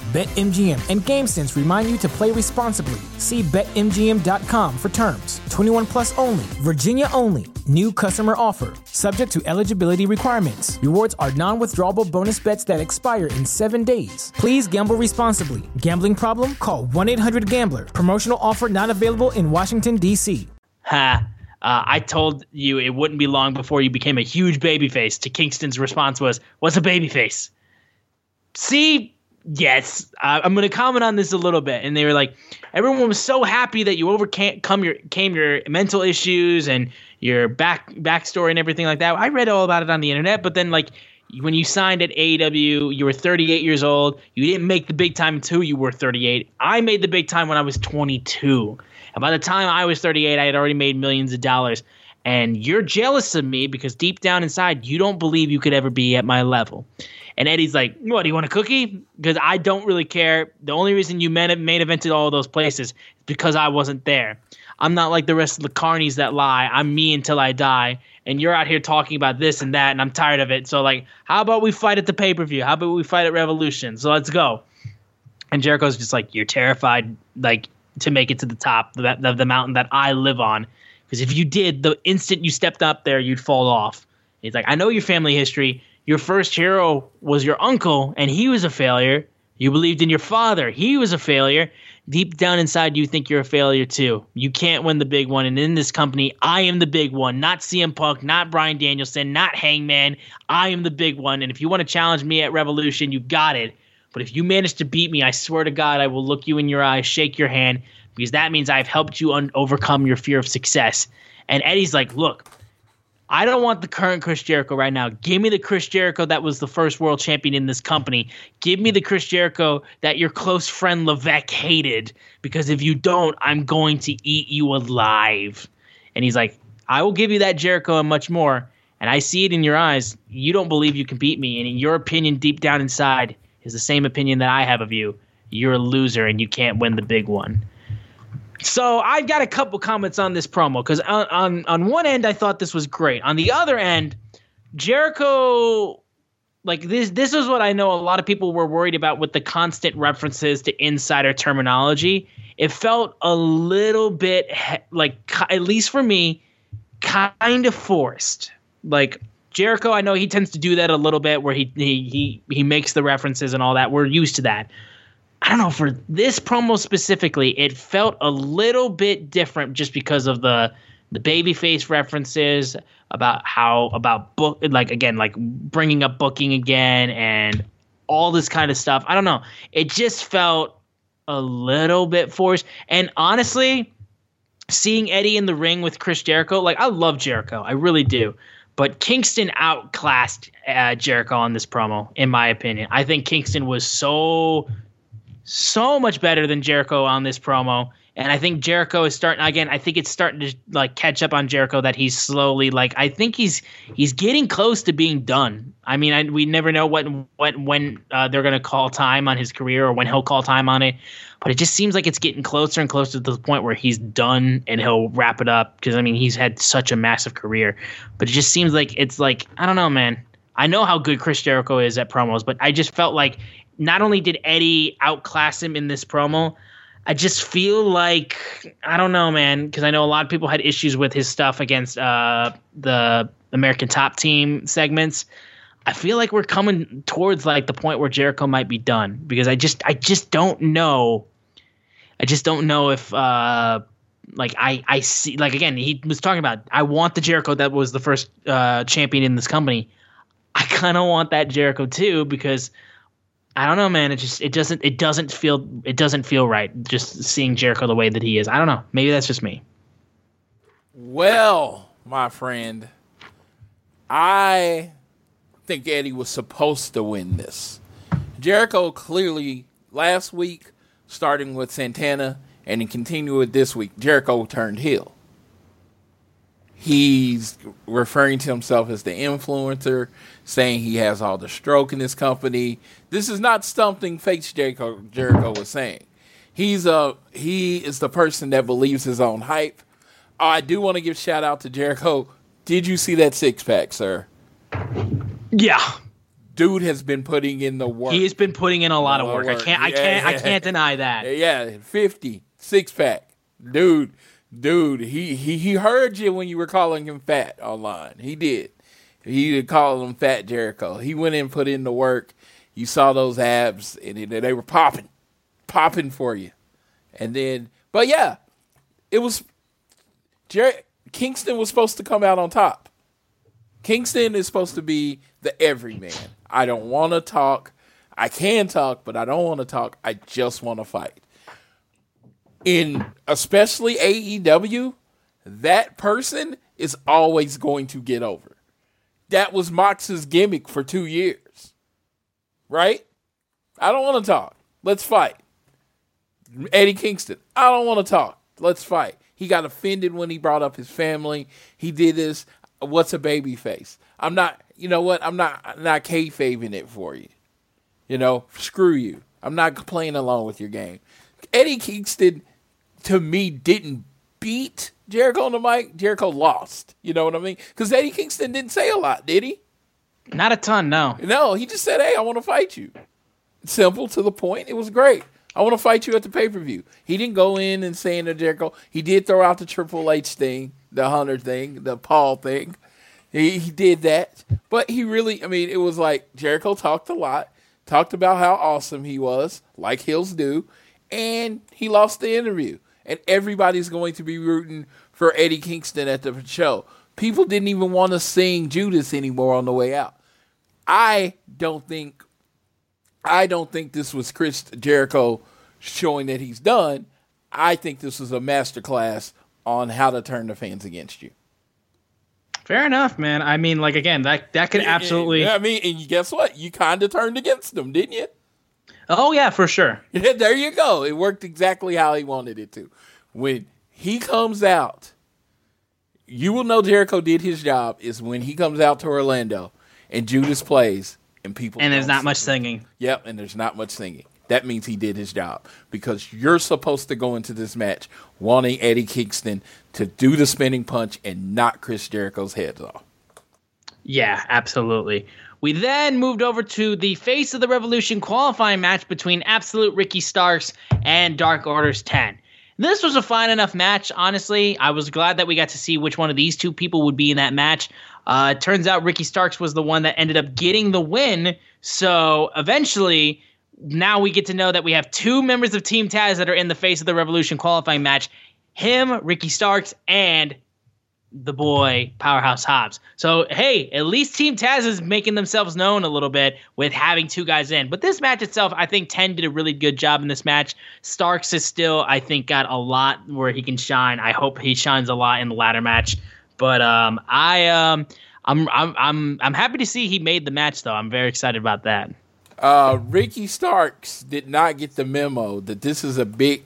BetMGM and GameSense remind you to play responsibly. See BetMGM.com for terms. 21 plus only, Virginia only. New customer offer, subject to eligibility requirements. Rewards are non withdrawable bonus bets that expire in seven days. Please gamble responsibly. Gambling problem? Call 1 800 Gambler. Promotional offer not available in Washington, D.C.
Ha. Uh, I told you it wouldn't be long before you became a huge babyface. To Kingston's response was, "What's a babyface?" See, yes, uh, I'm going to comment on this a little bit. And they were like, everyone was so happy that you overcame your came your mental issues and your back backstory and everything like that. I read all about it on the internet, but then like when you signed at AEW, you were 38 years old. You didn't make the big time until you were 38. I made the big time when I was 22. And by the time I was 38, I had already made millions of dollars. And you're jealous of me because deep down inside, you don't believe you could ever be at my level. And Eddie's like, "What? Do you want a cookie?" Because I don't really care. The only reason you main, main evented all those places is because I wasn't there. I'm not like the rest of the carnies that lie. I'm me until I die. And you're out here talking about this and that, and I'm tired of it. So like, how about we fight at the pay per view? How about we fight at Revolution? So let's go. And Jericho's just like, you're terrified, like to make it to the top of the, the mountain that I live on. Because if you did, the instant you stepped up there, you'd fall off. He's like, I know your family history your first hero was your uncle and he was a failure. You believed in your father, he was a failure. Deep down inside, you think you're a failure too. You can't win the big one. And in this company, I am the big one, not CM Punk, not Bryan Danielson, not Hangman. I am the big one. And if you want to challenge me at Revolution, you got it. But if you manage to beat me, I swear to God, I will look you in your eyes, shake your hand, because that means I've helped you un- overcome your fear of success. And Eddie's like, look, I don't want the current Chris Jericho right now. Give me the Chris Jericho that was the first world champion in this company. Give me the Chris Jericho that your close friend Levesque hated. Because if you don't, I'm going to eat you alive. And he's like, I will give you that Jericho and much more. And I see it in your eyes. You don't believe you can beat me. And in your opinion, deep down inside, is the same opinion that I have of you. You're a loser and you can't win the big one. So I've got a couple comments on this promo because on, on on one end I thought this was great. On the other end, Jericho, like this this is what I know a lot of people were worried about with the constant references to insider terminology. It felt a little bit like at least for me, kind of forced. Like Jericho, I know he tends to do that a little bit where he he he he makes the references and all that. We're used to that. I don't know for this promo specifically, it felt a little bit different just because of the the babyface references about how about book like again like bringing up booking again and all this kind of stuff. I don't know. It just felt a little bit forced. And honestly, seeing Eddie in the ring with Chris Jericho, like I love Jericho, I really do. But Kingston outclassed uh, Jericho on this promo, in my opinion. I think Kingston was so so much better than Jericho on this promo. And I think Jericho is starting again. I think it's starting to like catch up on Jericho that he's slowly like I think he's he's getting close to being done. I mean, I, we never know what when uh, they're gonna call time on his career or when he'll call time on it. But it just seems like it's getting closer and closer to the point where he's done and he'll wrap it up because I mean he's had such a massive career. But it just seems like it's like I don't know, man. I know how good Chris Jericho is at promos, but I just felt like not only did Eddie outclass him in this promo, I just feel like I don't know, man, because I know a lot of people had issues with his stuff against uh, the American Top Team segments. I feel like we're coming towards like the point where Jericho might be done because I just I just don't know. I just don't know if uh, like I I see like again he was talking about I want the Jericho that was the first uh, champion in this company. I kind of want that Jericho too because I don't know, man. It just it doesn't it doesn't feel it doesn't feel right just seeing Jericho the way that he is. I don't know. Maybe that's just me.
Well, my friend, I think Eddie was supposed to win this. Jericho clearly last week, starting with Santana, and then continue with this week, Jericho turned heel. He's referring to himself as the influencer, saying he has all the stroke in his company. This is not something fake Jericho, Jericho was saying. He's a he is the person that believes his own hype. Oh, I do want to give shout out to Jericho. Did you see that six pack, sir?
Yeah,
Dude has been putting in the work.
he has been putting in a lot of
lot
work.
of
I can't I can't I can't deny that.
Yeah, 50, six pack. Dude, dude, he, he he heard you when you were calling him fat online. He did. He did call him Fat Jericho. He went in, put in the work. You saw those abs, and it- they were popping, popping for you. And then, but yeah, it was. Jer- Kingston was supposed to come out on top. Kingston is supposed to be the everyman. I don't want to talk. I can talk, but I don't want to talk. I just want to fight. In especially AEW, that person is always going to get over. That was Mox's gimmick for two years. Right? I don't want to talk. Let's fight. Eddie Kingston. I don't want to talk. Let's fight. He got offended when he brought up his family. He did this. What's a baby face? I'm not. You know what? I'm not. I'm not kayfabing it for you. You know, screw you. I'm not playing along with your game. Eddie Kingston, to me, didn't beat Jericho on the mic. Jericho lost. You know what I mean? Because Eddie Kingston didn't say a lot, did he?
Not a ton, no.
No, he just said, "Hey, I want to fight you." Simple to the point. It was great. I want to fight you at the pay per view. He didn't go in and say to Jericho. He did throw out the Triple H thing, the Hunter thing, the Paul thing. He, he did that, but he really. I mean, it was like Jericho talked a lot, talked about how awesome he was, like Hills do, and he lost the interview. And everybody's going to be rooting for Eddie Kingston at the show. People didn't even want to sing Judas anymore on the way out. I don't think I don't think this was Chris Jericho showing that he's done. I think this was a masterclass on how to turn the fans against you.
Fair enough, man. I mean, like again, that that could absolutely.
I mean, and guess what? You kind of turned against them, didn't you?
Oh yeah, for sure.
there you go. It worked exactly how he wanted it to. When he comes out, you will know Jericho did his job is when he comes out to Orlando and Judas plays and people
And there's not much singing.
Yep, and there's not much singing. That means he did his job because you're supposed to go into this match wanting Eddie Kingston to do the spinning punch and knock Chris Jericho's head off.
Yeah, absolutely. We then moved over to the Face of the Revolution qualifying match between Absolute Ricky Starks and Dark Orders 10. This was a fine enough match, honestly. I was glad that we got to see which one of these two people would be in that match. Uh, it turns out Ricky Starks was the one that ended up getting the win. So eventually, now we get to know that we have two members of Team Taz that are in the Face of the Revolution qualifying match him, Ricky Starks, and the boy Powerhouse Hobbs. So hey, at least Team Taz is making themselves known a little bit with having two guys in. But this match itself, I think Ten did a really good job in this match. Starks is still, I think, got a lot where he can shine. I hope he shines a lot in the ladder match. But um, I um, I'm I'm I'm I'm happy to see he made the match though. I'm very excited about that.
Uh, Ricky Starks did not get the memo that this is a big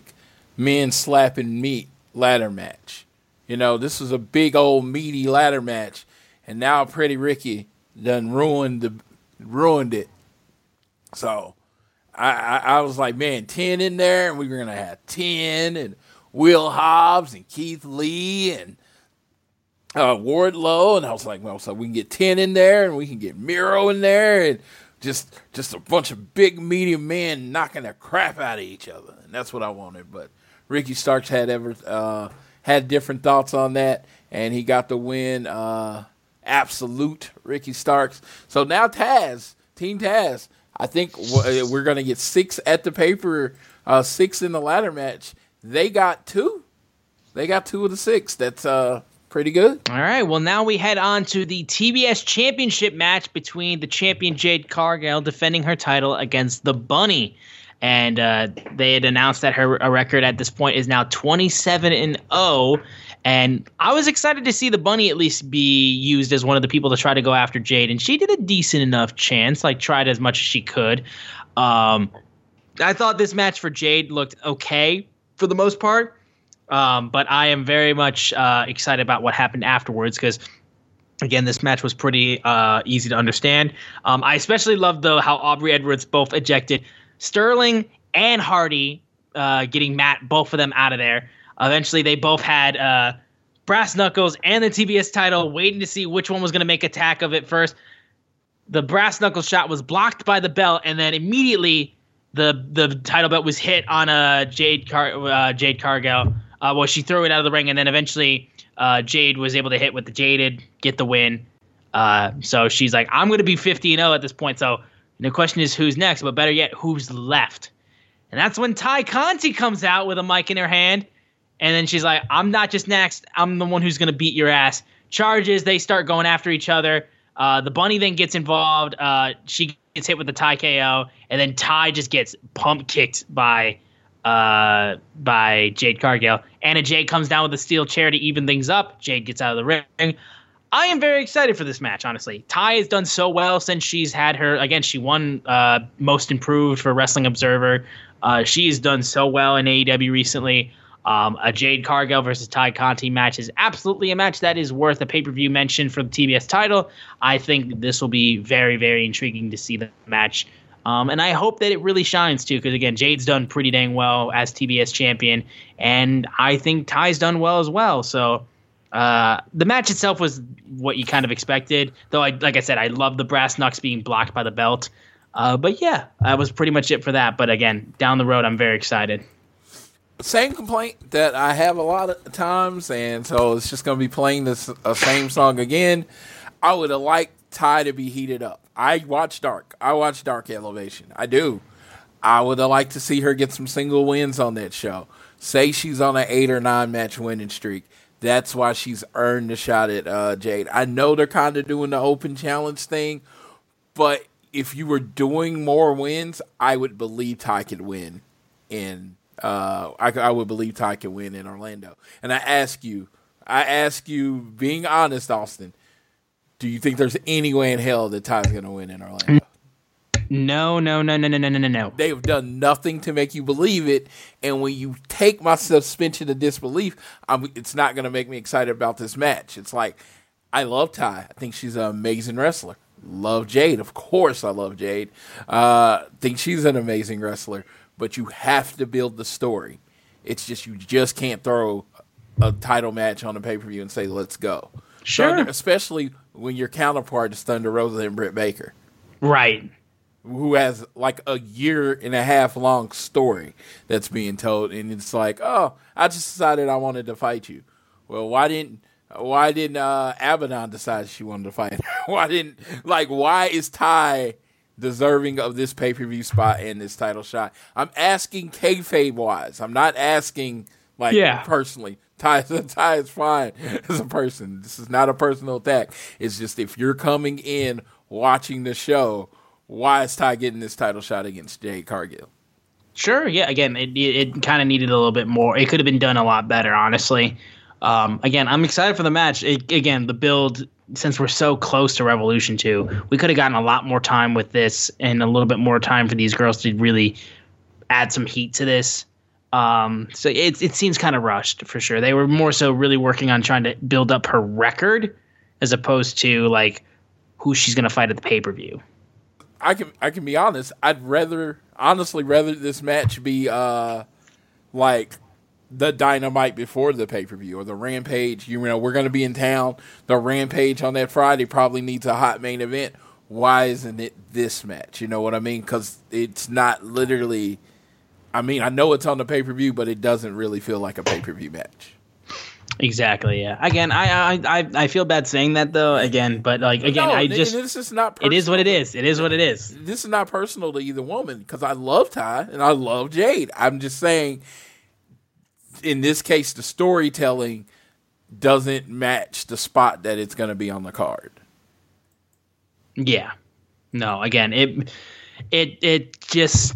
men slapping meat ladder match. You know, this was a big old meaty ladder match, and now Pretty Ricky done ruined the ruined it. So I, I, I was like, man, ten in there, and we were gonna have ten and Will Hobbs and Keith Lee and uh, Wardlow, and I was like, well, so we can get ten in there, and we can get Miro in there, and just just a bunch of big medium men knocking the crap out of each other, and that's what I wanted. But Ricky Starks had ever uh, had different thoughts on that, and he got the win. Uh, absolute Ricky Starks. So now Taz, Team Taz. I think we're going to get six at the paper, uh, six in the ladder match. They got two. They got two of the six. That's uh, pretty good.
All right. Well, now we head on to the TBS Championship match between the champion Jade Cargill defending her title against the Bunny and uh, they had announced that her record at this point is now 27 and 0 and I was excited to see the bunny at least be used as one of the people to try to go after Jade. And she did a decent enough chance like tried as much as she could. Um, I thought this match for Jade looked okay for the most part. Um, but I am very much uh, excited about what happened afterwards because Again, this match was pretty uh, easy to understand. Um, I especially loved though how Aubrey Edwards both ejected Sterling and Hardy uh, getting Matt, both of them out of there. Eventually, they both had uh, Brass Knuckles and the TBS title, waiting to see which one was going to make attack of it first. The Brass Knuckles shot was blocked by the belt, and then immediately the the title belt was hit on a uh, Jade Car uh, Jade Cargill. Uh, well, she threw it out of the ring, and then eventually uh, Jade was able to hit with the Jaded, get the win. Uh, so she's like, I'm going to be 50 and 0 at this point. So and the question is who's next, but better yet, who's left? And that's when Ty Conti comes out with a mic in her hand. And then she's like, I'm not just next, I'm the one who's going to beat your ass. Charges, they start going after each other. Uh, the bunny then gets involved. Uh, she gets hit with the Ty KO, and then Ty just gets pump kicked by uh, by Jade Cargill. Anna Jay comes down with a steel chair to even things up. Jade gets out of the ring. I am very excited for this match, honestly. Ty has done so well since she's had her. Again, she won uh, Most Improved for Wrestling Observer. Uh, she's done so well in AEW recently. Um, a Jade Cargill versus Ty Conti match is absolutely a match that is worth a pay per view mention for the TBS title. I think this will be very, very intriguing to see the match. Um, and I hope that it really shines too, because again, Jade's done pretty dang well as TBS champion, and I think Ty's done well as well. So uh, the match itself was what you kind of expected, though. I like I said, I love the brass knucks being blocked by the belt. Uh, but yeah, that was pretty much it for that. But again, down the road, I'm very excited.
Same complaint that I have a lot of times, and so it's just going to be playing the uh, same song again. I would have liked Tay to be heated up. I watch Dark. I watch Dark Elevation. I do. I would have liked to see her get some single wins on that show. Say she's on an eight or nine match winning streak that's why she's earned the shot at uh, Jade. I know they're kind of doing the open challenge thing, but if you were doing more wins, I would believe Ty could win in. Uh, I, I would believe Ty could win in Orlando. And I ask you, I ask you, being honest, Austin, do you think there's any way in hell that Ty's going to win in Orlando?
No, no, no, no, no, no, no, no.
They've done nothing to make you believe it, and when you take my suspension of disbelief, I'm, it's not going to make me excited about this match. It's like I love Ty. I think she's an amazing wrestler. Love Jade, of course. I love Jade. Uh, think she's an amazing wrestler, but you have to build the story. It's just you just can't throw a title match on a pay per view and say let's go.
Sure,
Thunder, especially when your counterpart is Thunder Rosa and Britt Baker.
Right
who has like a year and a half long story that's being told, and it's like, oh, I just decided I wanted to fight you. Well, why didn't why didn't uh, Abadon decide she wanted to fight? why didn't like why is ty deserving of this pay per view spot and this title shot? I'm asking kayfabe wise. I'm not asking like yeah. personally. Tay, Ty is fine as a person. This is not a personal attack. It's just if you're coming in watching the show why is Ty getting this title shot against Jade Cargill?
Sure. Yeah. Again, it it, kind of needed a little bit more. It could have been done a lot better, honestly. Um, again, I'm excited for the match. It, again, the build since we're so close to Revolution 2, we could have gotten a lot more time with this and a little bit more time for these girls to really add some heat to this. Um, so it it seems kind of rushed for sure. They were more so really working on trying to build up her record as opposed to like who she's gonna fight at the pay per view.
I can I can be honest. I'd rather honestly rather this match be uh like the dynamite before the pay per view or the rampage. You know, we're going to be in town. The rampage on that Friday probably needs a hot main event. Why isn't it this match? You know what I mean? Because it's not literally. I mean, I know it's on the pay per view, but it doesn't really feel like a pay per view match.
Exactly. Yeah. Again, I, I I feel bad saying that though. Again, but like again,
No,
I just
this is not.
it is what it is. It is what it is.
This is not personal to either woman because I love Ty and I love Jade. I'm just saying, in this case, the storytelling doesn't match the spot that it's going to be on the card.
Yeah. No, again, it it it just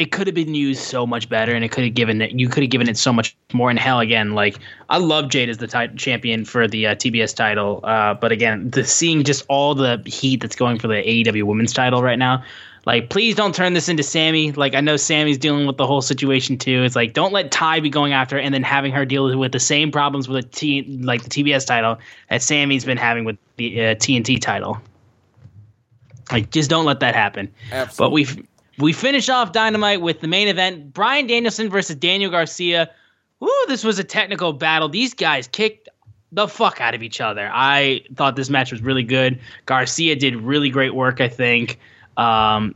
it could have been used so much better and it could have given it you could have given it so much more and hell again like I love Jade as the champion for the uh, TBS title uh, but again the seeing just all the heat that's going for the AEW women's title right now like please don't turn this into Sammy like I know Sammy's dealing with the whole situation too it's like don't let Ty be going after her and then having her deal with the same problems with a T like the TBS title that Sammy's been having with the uh, TNT title like, just don't let that happen.
Absolutely.
But we we finish off Dynamite with the main event: Bryan Danielson versus Daniel Garcia. Ooh, this was a technical battle. These guys kicked the fuck out of each other. I thought this match was really good. Garcia did really great work. I think. Um,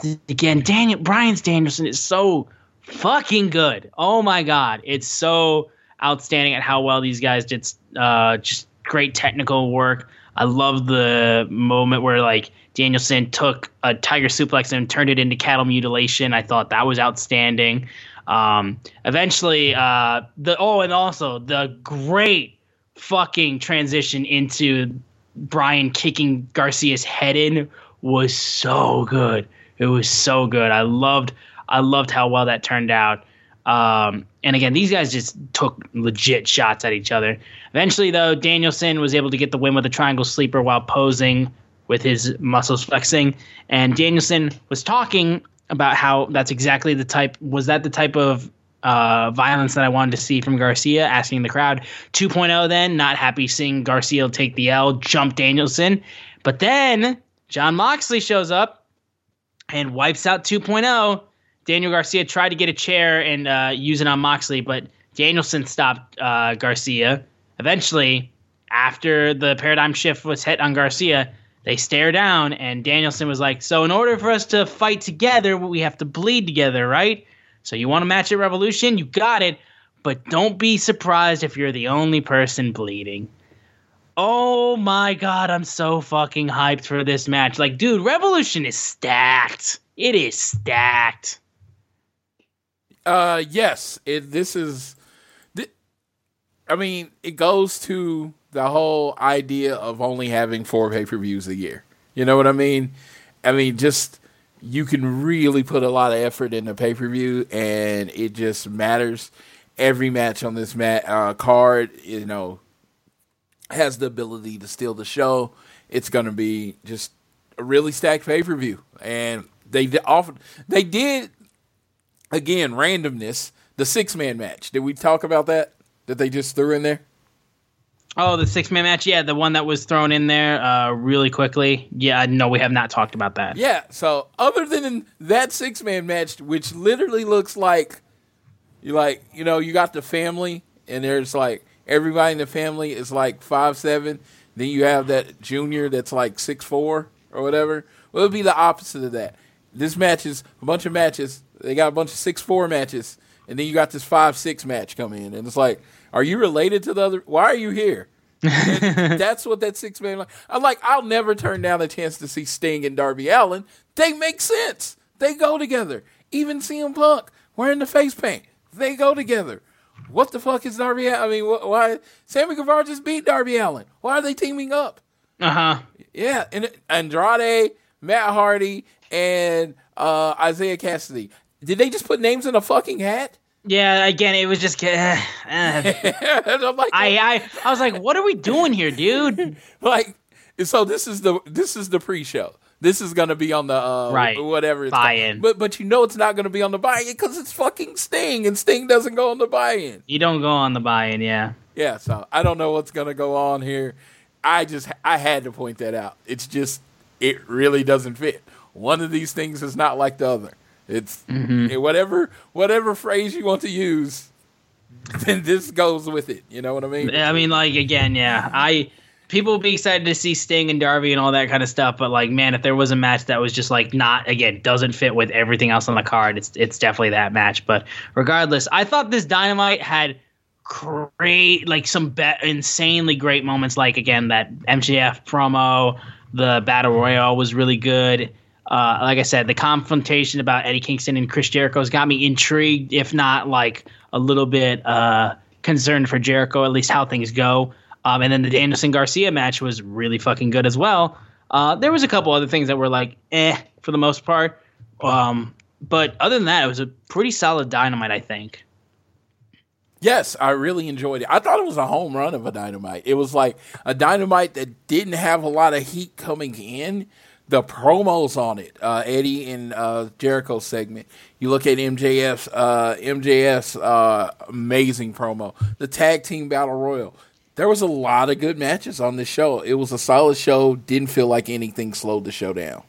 th- again, Daniel Bryan's Danielson is so fucking good. Oh my god, it's so outstanding at how well these guys did. Uh, just great technical work. I love the moment where like Danielson took a tiger suplex and turned it into cattle mutilation. I thought that was outstanding. Um, eventually, uh, the oh, and also the great fucking transition into Bryan kicking Garcia's head in was so good. It was so good. I loved I loved how well that turned out. Um, and again, these guys just took legit shots at each other. Eventually, though, Danielson was able to get the win with a triangle sleeper while posing with his muscles flexing. And Danielson was talking about how that's exactly the type. Was that the type of uh, violence that I wanted to see from Garcia? Asking the crowd. 2.0 then, not happy seeing Garcia take the L, jump Danielson. But then Jon Moxley shows up and wipes out 2.0. Daniel Garcia tried to get a chair and uh, use it on Moxley, but Danielson stopped uh, Garcia. Eventually, after the paradigm shift was hit on Garcia, they stare down, and Danielson was like, So, in order for us to fight together, we have to bleed together, right? So, you want a match at Revolution? You got it, but don't be surprised if you're the only person bleeding. Oh my god, I'm so fucking hyped for this match. Like, dude, Revolution is stacked. It is stacked.
Uh, yes, it, this is. thi- I mean, it goes to the whole idea of only having four pay per views a year. You know what I mean? I mean, just you can really put a lot of effort into pay per view, and it just matters. Every match on this mat uh, card, you know, has the ability to steal the show. It's going to be just a really stacked pay per view, and they often they did again randomness. The six man match. Did we talk about that? That they just threw in there?
Oh, the six man match? Yeah, the one that was thrown in there uh, really quickly. Yeah, no, we have not talked about that.
Yeah. So other than that six man match, which literally looks like you like you know you got the family and there's like everybody in the family is like five seven. Then you have that junior that's like six four or whatever. Well, it'll be the opposite of that. This match is a bunch of matches. They got a bunch of six four matches, and then you got this five six match come in, and it's like, are you related to the other? Why are you here? That's what that six man. I'm like, I'll never turn down a chance to see Sting and Darby Allin. They make sense. They go together. Even CM Punk wearing the face paint, they go together. What the fuck is Darby? Allin? I mean, wh- why Sammy Guevara just beat Darby Allin? Why are they teaming up?
Uh huh.
Yeah, and Andrade, Matt Hardy, and uh, Isiah Kassidy. Did they just put names in a fucking hat?
Yeah, again, it was just. Uh, uh.
Like,
I, I, I was like, what are we doing here, dude?
like, so this is the this is the pre-show. This is gonna be on the uh,
Right.
whatever it's
Buy-in.
called. But but you know it's not gonna be on the buy-in because it's fucking Sting, and Sting doesn't go on the buy-in.
You don't go on the buy-in, yeah.
Yeah, so I don't know what's gonna go on here. I just I had to point that out. It's just it really doesn't fit. One of these things is not like the other. It's
Mm-hmm.
eh, whatever whatever phrase you want to use, then this goes with it. You know what I mean?
I mean, like again, yeah. I people will be excited to see Sting and Darby and all that kind of stuff, but like, man, if there was a match that was just like not again doesn't fit with everything else on the card, it's it's definitely that match. But regardless, I thought this Dynamite had great, like some be- insanely great moments. Like again, that MJF promo, the battle royale was really good. Uh, like I said, the confrontation about Eddie Kingston and Chris Jericho's got me intrigued, if not like a little bit uh, concerned for Jericho, at least how things go. Um, and then the Danielson Garcia match was really fucking good as well. Uh, there was a couple other things that were like eh for the most part, um, but other than that, it was a pretty solid Dynamite, I think.
Yes, I really enjoyed it. I thought it was a home run of a dynamite. It was like a dynamite that didn't have a lot of heat coming in. The promos on it, uh, Eddie and uh, Jericho segment. You look at MJF's uh, MJF's uh, amazing promo, the tag team battle royal. There was a lot of good matches on this show. It was a solid show. Didn't feel like anything slowed the show down.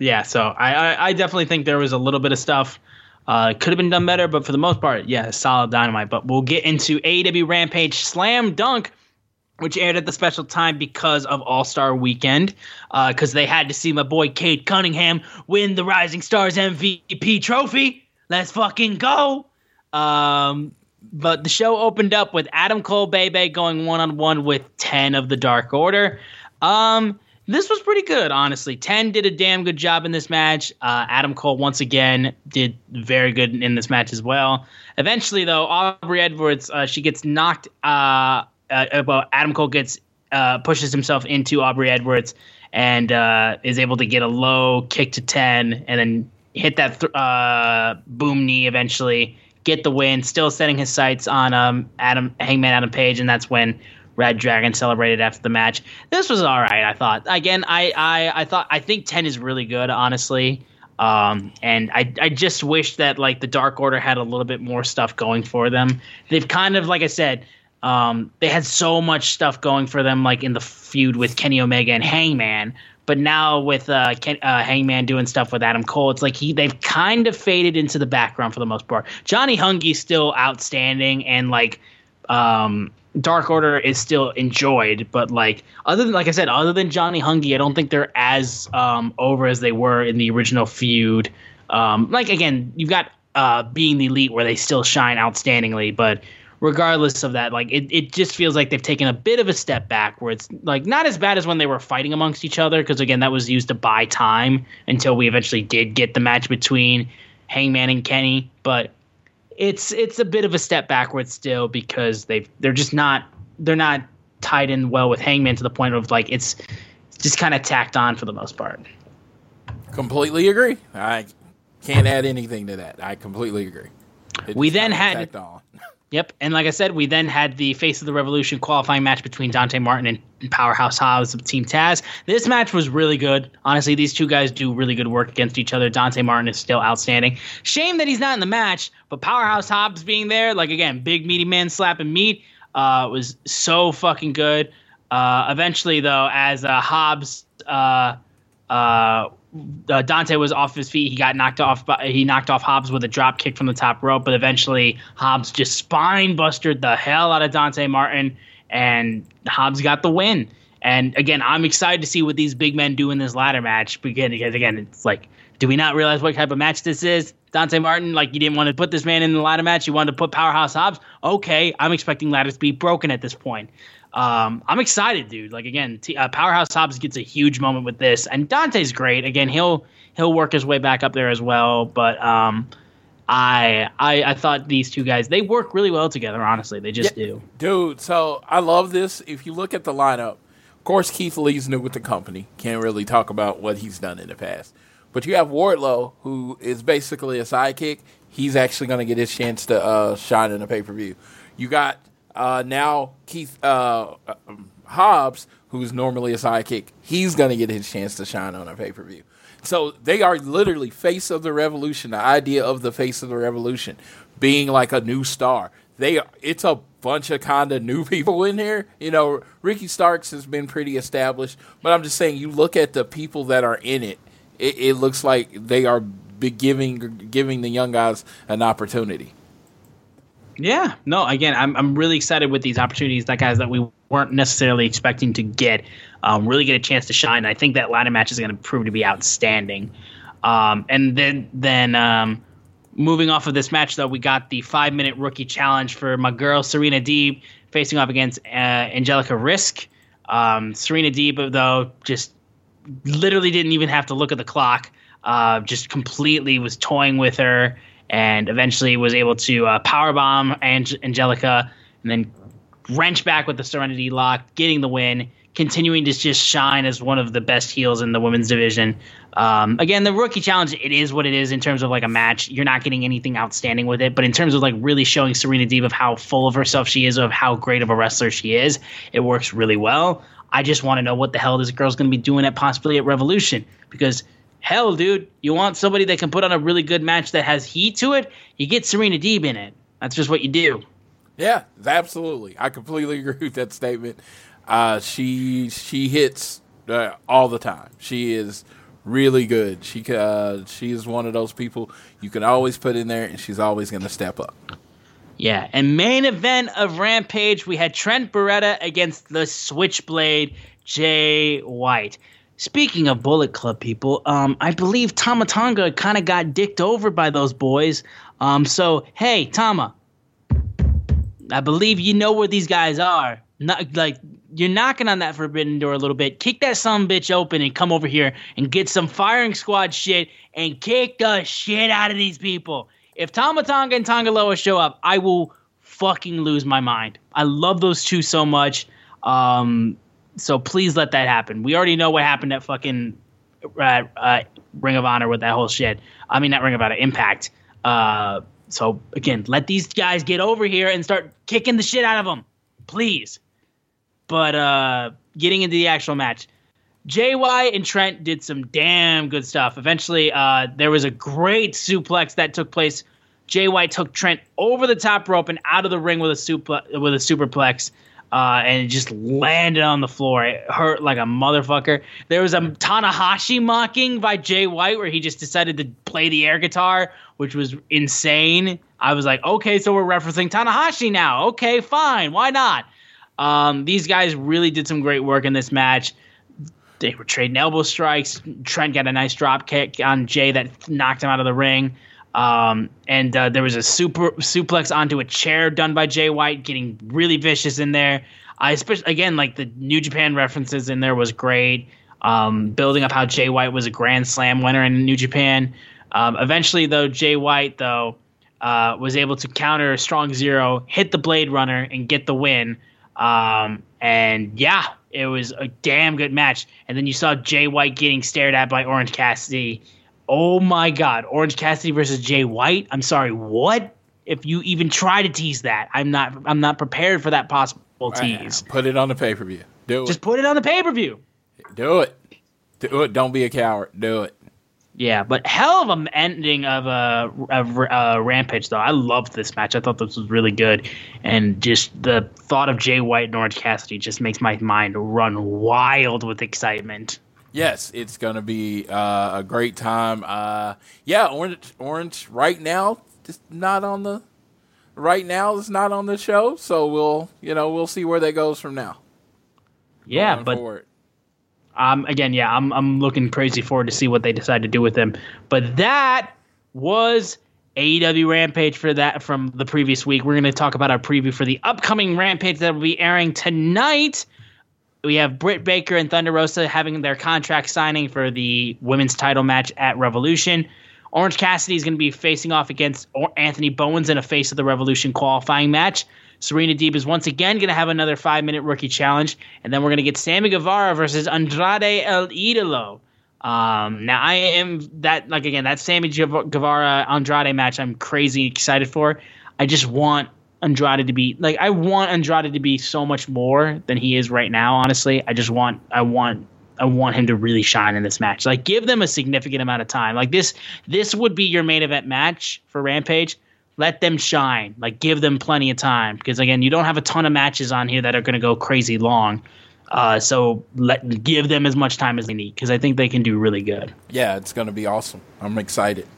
Yeah, so I, I, I definitely think there was a little bit of stuff uh, could have been done better, but for the most part, yeah, solid dynamite. But we'll get into AEW Rampage Slam Dunk, which aired at the special time because of All Star Weekend, because they had to see my boy Cade Cunningham win the Rising Stars MVP trophy. Let's fucking go. Um, but the show opened up with Adam Cole Bay Bay going one on one with 10 of the Dark Order. Um, this was pretty good, honestly. 10 did a damn good job in this match. Uh, Adam Cole, once again, did very good in this match as well. Eventually, though, Aubrey Edwards, uh, she gets knocked. Uh, uh, well, Adam Cole gets uh, pushes himself into Aubrey Edwards and uh, is able to get a low kick to 10 and then hit that th- uh, boom knee eventually, get the win, still setting his sights on um, Adam Hangman Adam Page, and that's when Red Dragon celebrated after the match. This was all right, I thought. Again, I I, I thought I think 10 is really good, honestly. Um, and I I just wish that like the Dark Order had a little bit more stuff going for them. They've kind of like I said, um, they had so much stuff going for them, like in the feud with Kenny Omega and Hangman. But now with uh, Ken, uh, Hangman doing stuff with Adam Cole, it's like he they've kind of faded into the background for the most part. Johnny Hungee's still outstanding, and like um, Dark Order is still enjoyed. But like other than like I said, other than Johnny Hungee, I don't think they're as um, over as they were in the original feud. Um, like again, you've got uh, being the elite where they still shine outstandingly, but regardless of that, like it, it just feels like they've taken a bit of a step back where it's like not as bad as when they were fighting amongst each other, because again, that was used to buy time until we eventually did get the match between Hangman and Kenny. But it's it's a bit of a step backwards still because they they're just not they're not tied in well with Hangman to the point of like it's just kind of tacked on for the most part.
Completely agree. I can't add anything to that. I completely agree. It
We then had-
on.
Yep, and like I said, we then had the Face of the Revolution qualifying match between Dante Martin and Powerhouse Hobbs of Team Taz. This match was really good. Honestly, these two guys do really good work against each other. Dante Martin is still outstanding. Shame that he's not in the match, but Powerhouse Hobbs being there, like again, big meaty man slapping meat, uh, was so fucking good. Uh, eventually, though, as uh, Hobbs uh, Dante was off his feet. He got knocked off. By, he knocked off Hobbs with a drop kick from the top rope, but eventually Hobbs just spine busted the hell out of Dante Martin, and Hobbs got the win. And again, I'm excited to see what these big men do in this ladder match. Because again, again, it's like, do we not realize what type of match this is? Dante Martin, like you didn't want to put this man in the ladder match. You wanted to put Powerhouse Hobbs. Okay, I'm expecting ladders to be broken at this point. Um, I'm excited, dude. Like again, T- uh, Powerhouse Hobbs gets a huge moment with this, and Dante's great. Again, he'll he'll work his way back up there as well. But um, I, I I thought these two guys they work really well together. Honestly, they just do.
Dude, so I love this. If you look at the lineup, of course, Keith Lee's new with the company. Can't really talk about what he's done in the past. But you have Wardlow, who is basically a sidekick. He's actually going to get his chance to uh, shine in a pay per view. You got uh, now Keith, uh, Hobbs, who's normally a sidekick, he's going to get his chance to shine on a pay per view. So they are literally face of the revolution. The idea of the face of the revolution being like a new star. They are, it's a bunch of kind of new people in here. You know, Ricky Starks has been pretty established, but I'm just saying, you look at the people that are in it. It, it looks like they are giving giving the young guys an opportunity.
Yeah, no. Again, I'm I'm really excited with these opportunities that guys that we weren't necessarily expecting to get um, really get a chance to shine. I think that ladder match is going to prove to be outstanding. Um, and then then um, moving off of this match, though, we got the five minute rookie challenge for my girl Serena Deeb facing off against uh, Angelica Risk. Um, Serena Deeb, though, just literally didn't even have to look at the clock. Uh, just completely was toying with her and eventually was able to uh, powerbomb Ang- Angelica and then wrench back with the Serenity Lock, getting the win, continuing to just shine as one of the best heels in the women's division. Um, again, the rookie challenge, it is what it is in terms of like a match. You're not getting anything outstanding with it, but in terms of like really showing Serena Deeb of how full of herself she is, of how great of a wrestler she is, it works really well. I just want to know what the hell this girl's going to be doing at possibly at Revolution because hell, dude, you want somebody that can put on a really good match that has heat to it, you get Serena Deeb in it. That's just what you do.
Yeah, absolutely. I completely agree with that statement. Uh, she she hits uh, all the time. She is really good. She uh, she is one of those people you can always put in there, and she's always going to step up.
Yeah, and main event of Rampage, we had Trent Beretta against the Switchblade Jay White. Speaking of Bullet Club people, um, I believe Tama Tonga kind of got dicked over by those boys. Um, so hey, Tama, I believe you know where these guys are. Not like you're knocking on that forbidden door a little bit. Kick that some bitch open and come over here and get some firing squad shit and kick the shit out of these people. If Tama Tonga and Tanga Loa show up, I will fucking lose my mind. I love those two so much. Um, so please let that happen. We already know what happened at fucking uh, uh, Ring of Honor with that whole shit. I mean, not Ring of Honor, Impact. Uh, so again, let these guys get over here and start kicking the shit out of them, please. But uh, getting into the actual match, JY and Trent did some damn good stuff. Eventually, uh, there was a great suplex that took place. JY took Trent over the top rope and out of the ring with a super with a superplex uh, and it just landed on the floor. It hurt like a motherfucker. There was a Tanahashi mocking by Jay White where he just decided to play the air guitar, which was insane. I was like, okay, so we're referencing Tanahashi now. Okay, fine, why not? Um, these guys really did some great work in this match. They were trading elbow strikes. Trent got a nice drop kick on Jay that knocked him out of the ring. Um, and uh, there was a super suplex onto a chair done by Jay White, getting really vicious in there. I especially again like the New Japan references in there was great. Um, building up how Jay White was a Grand Slam winner in New Japan. Um, eventually, though, Jay White though uh, was able to counter strong zero, hit the Blade Runner, and get the win. Um, and yeah, it was a damn good match. And then you saw Jay White getting stared at by Orange Cassidy Oh my God, Orange Cassidy versus Jay White. I'm sorry, what? If you even try to tease that, I'm not. I'm not prepared for that possible tease.
Put it on the pay per view. Do
it. Just put it on the pay per view.
Do it. Do it. Don't be a coward. Do it.
Yeah, but hell of an ending of a, a, a, uh, rampage though. I loved this match. I thought this was really good, and just the thought of Jay White and Orange Cassidy just makes my mind run wild with excitement.
Yes, it's going to be uh, a great time. Uh, yeah, Orange, Orange right now just not on the right now it's not on the show, so we'll you know we'll see where that goes from now.
Yeah, but forward. um, again, yeah, I'm I'm looking crazy forward to see what they decide to do with him. But that was AEW Rampage for that from the previous week. We're going to talk about our preview for the upcoming Rampage that will be airing tonight we have Britt Baker and Thunder Rosa having their contract signing for the women's title match at Revolution. Orange Cassidy is going to be facing off against Anthony Bowens in a Face of the Revolution qualifying match. Serena Deeb is once again going to have another five minute rookie challenge. And then we're going to get Sammy Guevara versus Andrade El Idolo. Um, now, I am that, like, again, that Sammy Guevara Andrade match I'm crazy excited for. I just want Andrade to be like I want Andrade to be so much more than he is right now. Honestly, I just want I want I want him to really shine in this match. Like give them a significant amount of time. Like this this would be your main event match for Rampage. Let them shine. Like give them plenty of time because again, you don't have a ton of matches on here that are going to go crazy long. Uh, so let give them as much time as they need because I think they can do really good.
Yeah, it's going to be awesome. I'm excited.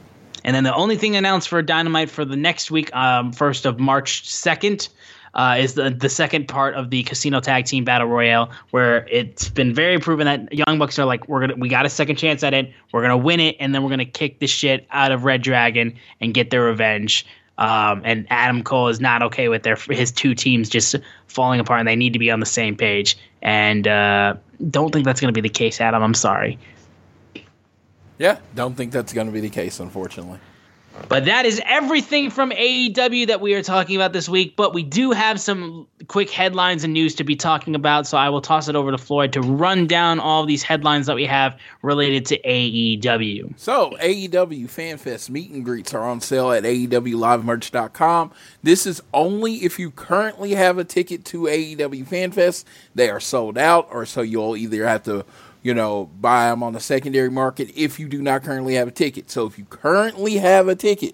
And then the only thing announced for Dynamite for the next week, um, first of March second, uh, is the the second part of the Casino Tag Team Battle Royale, where it's been very proven that Young Bucks are like, we're gonna we got a second chance at it, we're gonna win it, and then we're gonna kick the shit out of Red Dragon and get their revenge. Um, and Adam Cole is not okay with their his two teams just falling apart, and they need to be on the same page. And uh, don't think that's going to be the case, Adam. I'm sorry.
Yeah, don't think that's going to be the case, unfortunately.
But that is everything from AEW that we are talking about this week. But we do have some quick headlines and news to be talking about. So I will toss it over to Floyd to run down all these headlines that we have related to AEW.
So, AEW FanFest meet and greets are on sale at AEWLiveMerch.com. This is only if you currently have a ticket to AEW FanFest. They are sold out, or so you'll either have to you know, buy them on the secondary market if you do not currently have a ticket. So if you currently have a ticket,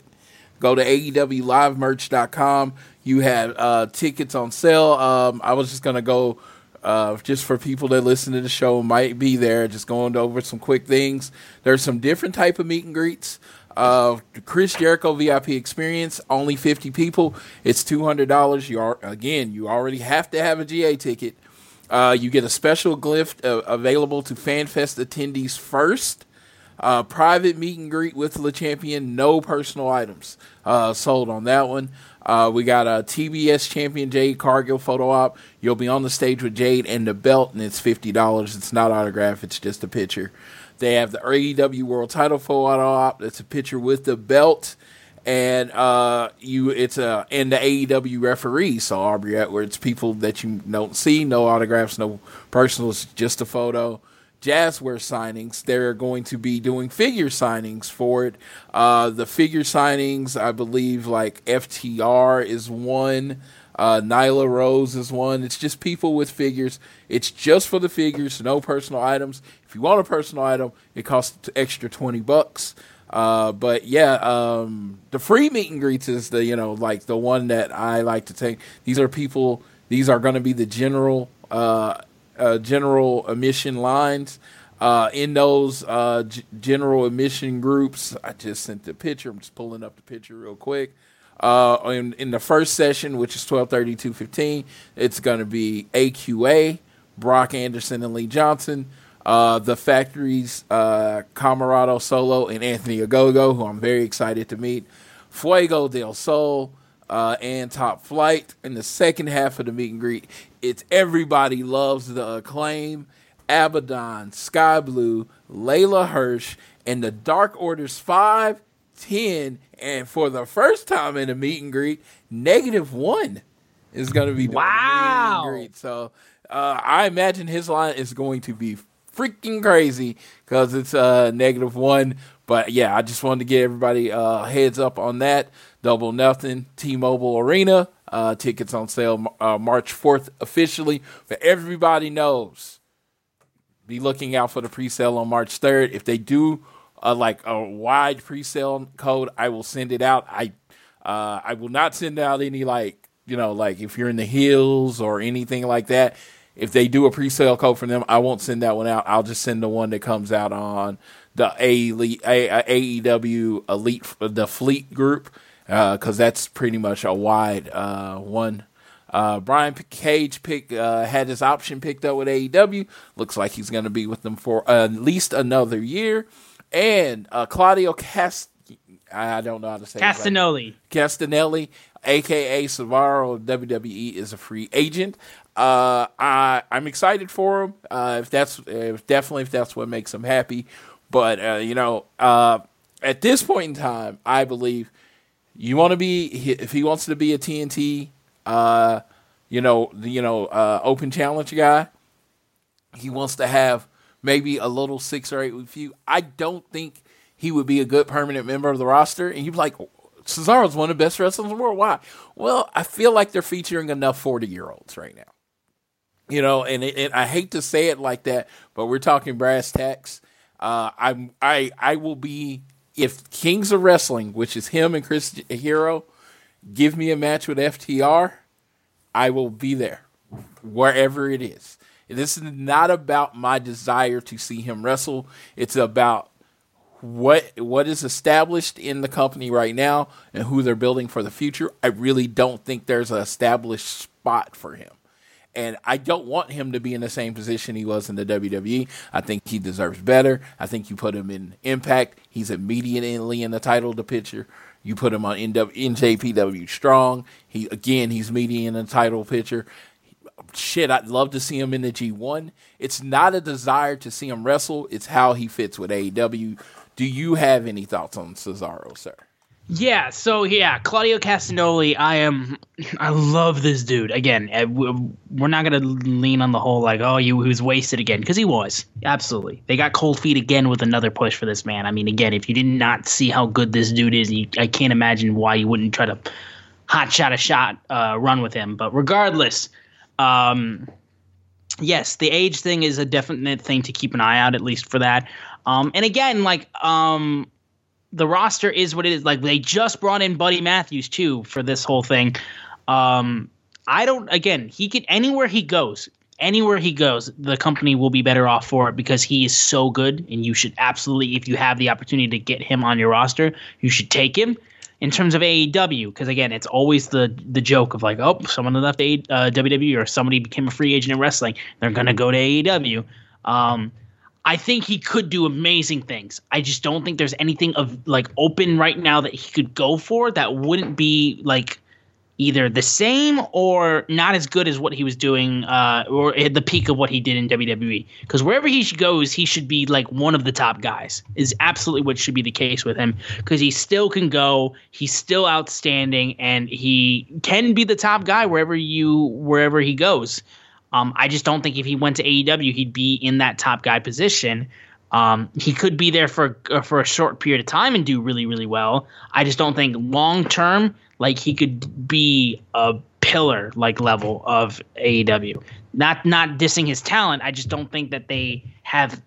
go to AEWLiveMerch.com. You have uh, tickets on sale. Um, I was just going to go, uh, just for people that listen to the show, might be there, just going over some quick things. There's some different type of meet and greets. Uh, Chris Jericho VIP experience, only 50 people. It's $200. You are, again, you already have to have a GA ticket. Uh, you get a special gift uh, available to FanFest attendees first. Uh, private meet and greet with the champion, no personal items uh, sold on that one. Uh, we got a TBS champion Jade Cargill photo op. You'll be on the stage with Jade and the belt, and it's fifty dollars. It's not autograph; it's just a picture. They have the AEW World Title photo op. It's a picture with the belt and uh, you it's a and the AEW referee, so Aubrey Edwards, people that you don't see, no autographs, no personals, just a photo. Jazwares signings, they're going to be doing figure signings for it. Uh, the figure signings, I believe, like FTR is one, uh, Nyla Rose is one. It's just people with figures. It's just for the figures, no personal items. If you want a personal item, it costs extra twenty bucks. Uh, but yeah, um, the free meet and greets is the you know like the one that I like to take. These are people. These are going to be the general uh, uh, general admission lines. Uh, in those uh, g- general admission groups, I just sent the picture. I'm just pulling up the picture real quick. In, in the first session, which is 12:30 to 15, it's going to be AQA, Brock Anderson and Lee Johnson. Uh, the Factories, uh, Comoroto Solo, and Anthony Ogogo, who I'm very excited to meet. Fuego del Sol uh, and Top Flight. In the second half of the meet and greet, it's everybody loves the acclaim. Abadon, Skye Blue, Leyla Hirsch, and the Dark Orders 5, 10, and for the first time in a meet and greet, negative one is going to be wow. meet and greet. So uh, I imagine his line is going to be freaking crazy because it's uh, negative one. But yeah, I just wanted to get everybody uh, heads up on that. Double nothing, T-Mobile Arena. Uh, tickets on sale uh, March 4th officially. But everybody knows. Be looking out for the pre-sale on March 3rd. If they do uh, like a wide pre-sale code, I will send it out. I uh, I will not send out any like you know like if you're in the hills or anything like that if they do a pre-sale code for them, I won't send that one out. I'll just send the one that comes out on the AEW Elite, the Fleet group, because uh, that's pretty much a wide uh, one. Uh, Brian Cage pick uh, had his option picked up with AEW. Looks like he's going to be with them for at least another year. And uh, Claudio Cast, I don't know how to say
Castagnoli.
It right. Castagnoli, aka Cesaro WWE, is a free agent. Uh, I I'm excited for him. Uh, if that's if definitely if that's what makes him happy. But uh, you know, uh, at this point in time, I believe you want to be if he wants to be a TNT, uh, you know, you know, uh, open challenge guy. He wants to have maybe a little six or eight with you. I don't think he would be a good permanent member of the roster. And you'd be like, Cesaro's one of the best wrestlers in the world. Why? Well, I feel like they're featuring enough 40 year olds right now. You know, and, it, I hate to say it like that, but we're talking brass tacks. Uh, I'm I I will be if Kings of Wrestling, which is him and Chris Hero, give me a match with FTR, I will be there wherever it is. This is not about my desire to see him wrestle. It's about what what is established in the company right now and who they're building for the future. I really don't think there's an established spot for him. And I don't want him to be in the same position he was in the WWE. I think he deserves better. I think you put him in Impact, he's immediately in the title the picture. You put him on NJPW Strong. He again, he's meeting in the title picture. Shit, I'd love to see him in the G1. It's not a desire to see him wrestle. It's how he fits with AEW. Do you have any thoughts on Cesaro, sir?
Yeah, so yeah, Claudio Castagnoli, I am, I love this dude. Again, eh, we're not gonna lean on the whole like, oh, you who's wasted again, because he was absolutely. They got cold feet again with another push for this man. I mean, again, if you did not see how good this dude is, you, I can't imagine why you wouldn't try to hot shot a shot uh, run with him. But regardless, um, yes, the age thing is a definite thing to keep an eye out, at least for that. Um, and again, like um, the roster is what it is. Like they just brought in Buddy Matthews too for this whole thing. Um, I don't. Again, he can anywhere he goes. Anywhere he goes, the company will be better off for it because he is so good, and you should absolutely, if you have the opportunity to get him on your roster, you should take him. In terms of AEW, because again, it's always the the joke of like, oh, someone left a, uh, WWE or somebody became a free agent in wrestling, they're gonna go to AEW. Um, I think he could do amazing things. I just don't think there's anything of like open right now that he could go for that wouldn't be like either the same or not as good as what he was doing uh, or at the peak of what he did in WWE. Because wherever he goes, he should be like one of the top guys. Is absolutely what should be the case with him because he still can go. He's still outstanding and he can be the top guy wherever you wherever he goes. Um, I just don't think if he went to AEW, he'd be in that top guy position. Um, he could be there for uh, for a short period of time and do really really well. I just don't think long term like he could be a pillar like level of AEW. Not not dissing his talent. I just don't think that they have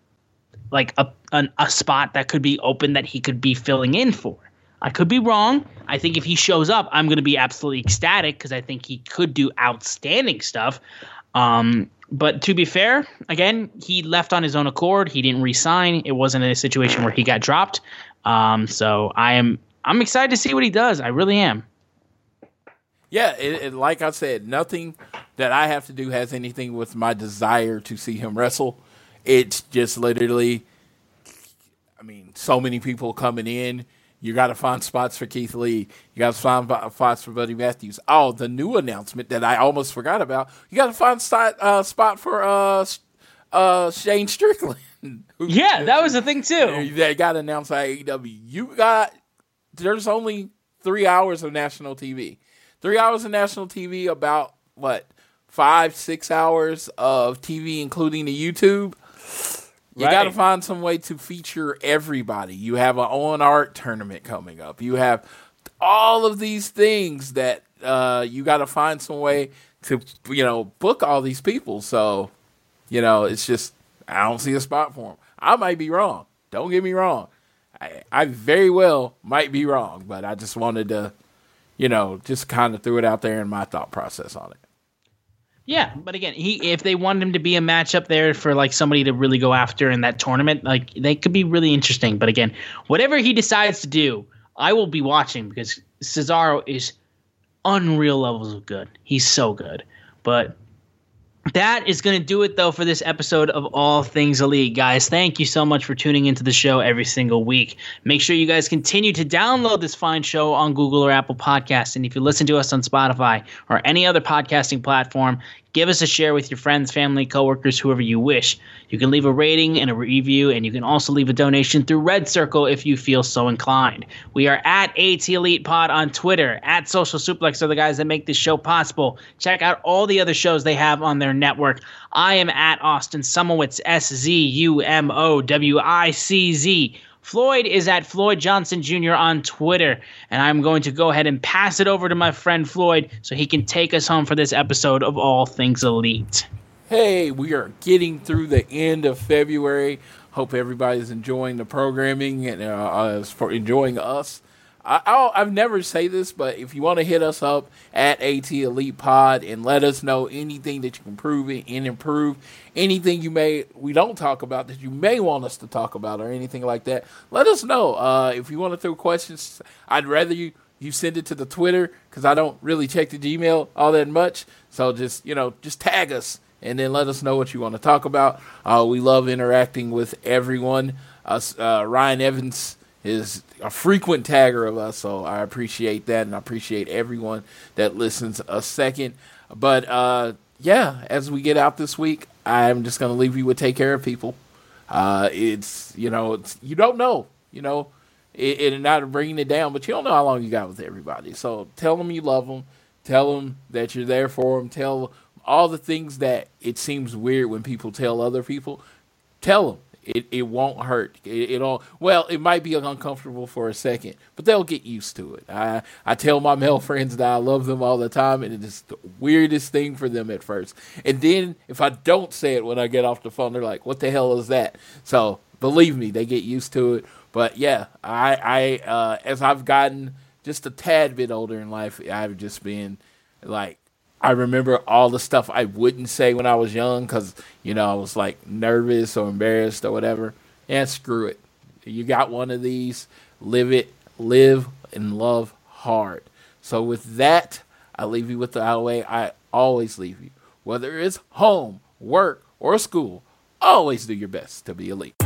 like a an, a spot that could be open that he could be filling in for. I could be wrong. I think if he shows up, I'm going to be absolutely ecstatic because I think he could do outstanding stuff. Um, but to be fair, again, he left on his own accord. He didn't resign. It wasn't a situation where he got dropped. Um, so I am I'm excited to see what he does. I really am.
Yeah, it, it, like I said, nothing that I have to do has anything with my desire to see him wrestle. It's just literally, I mean, so many people coming in. You got to find spots for Keith Lee. You got to find spots for Buddy Matthews. Oh, the new announcement that I almost forgot about. You got to find spot, uh, spot for uh, uh, Shane Strickland.
yeah, that was the thing too.
That got announced by AEW. You got there's only three hours of national TV. Three hours of national TV. About what five, six hours of TV, including the YouTube. You right. got to find some way to feature everybody. You have an Owen Hart tournament coming up. You have all of these things that uh, you got to find some way to you know book all these people. So you know it's just I don't see a spot for them. I might be wrong. Don't get me wrong. I, I very well might be wrong, but I just wanted to, you know, just kind of threw it out there in my thought process on it.
Yeah, mm-hmm. but again, he if they wanted him to be a matchup there for like somebody to really go after in that tournament, like they could be really interesting. But again, whatever he decides to do, I will be watching because Cesaro is unreal levels of good. He's so good. But that is going to do it though for this episode of all things elite. Guys thank you so much for tuning into the show every single week. Make sure you guys continue to download this fine show on google or apple podcasts. And if you listen to us on spotify or any other podcasting platform Give us a share with your friends, family, coworkers, whoever you wish. You can leave a rating and a review, and you can also leave a donation through Red Circle if you feel so inclined. We are at AT Elite Pod on Twitter, at Social Suplex are the guys that make this show possible. Check out all the other shows they have on their network. I am at Austin Szumowicz, S Z U M O W I C Z Floyd is at Floyd Johnson Jr. on Twitter. And I'm going to go ahead and pass it over to my friend Floyd so he can take us home for this episode of All Things Elite.
Hey, we are getting through the end of February. Hope everybody's enjoying the programming and uh, for enjoying us. I, have never say this, but if you want to hit us up at AT Elite Pod and let us know anything that you can improve and improve, anything you may we don't talk about that you may want us to talk about or anything like that, let us know. Uh, if you want to throw questions, I'd rather you you send it to the Twitter because I don't really check the Gmail all that much. So just you know just tag us and then let us know what you want to talk about. Uh, we love interacting with everyone. Uh, Ryan Evans is a frequent tagger of us, so I appreciate that, and I appreciate everyone that listens a second. But uh, yeah, as we get out this week, I'm just gonna leave you with take care of people. Uh, it's you know, it's, you don't know, you know, it, it not bringing it down, but you don't know how long you got with everybody. So tell them you love them, tell them that you're there for them, tell all the things that it seems weird when people tell other people. Tell them it, it won't hurt. It, it all well, it might be uncomfortable for a second, but they'll get used to it. I I tell my male friends that I love them all the time, and it's the weirdest thing for them at first. And then if I don't say it when I get off the phone, they're like, "What the hell is that?" So believe me, they get used to it. But yeah, I I uh, as I've gotten just a tad bit older in life, I've just been like I remember all the stuff I wouldn't say when I was young because, you know, I was like nervous or embarrassed or whatever. And screw it. You got one of these, live it, live and love hard. So, with that, I leave you with the way I always leave you. Whether it's home, work, or school, always do your best to be elite.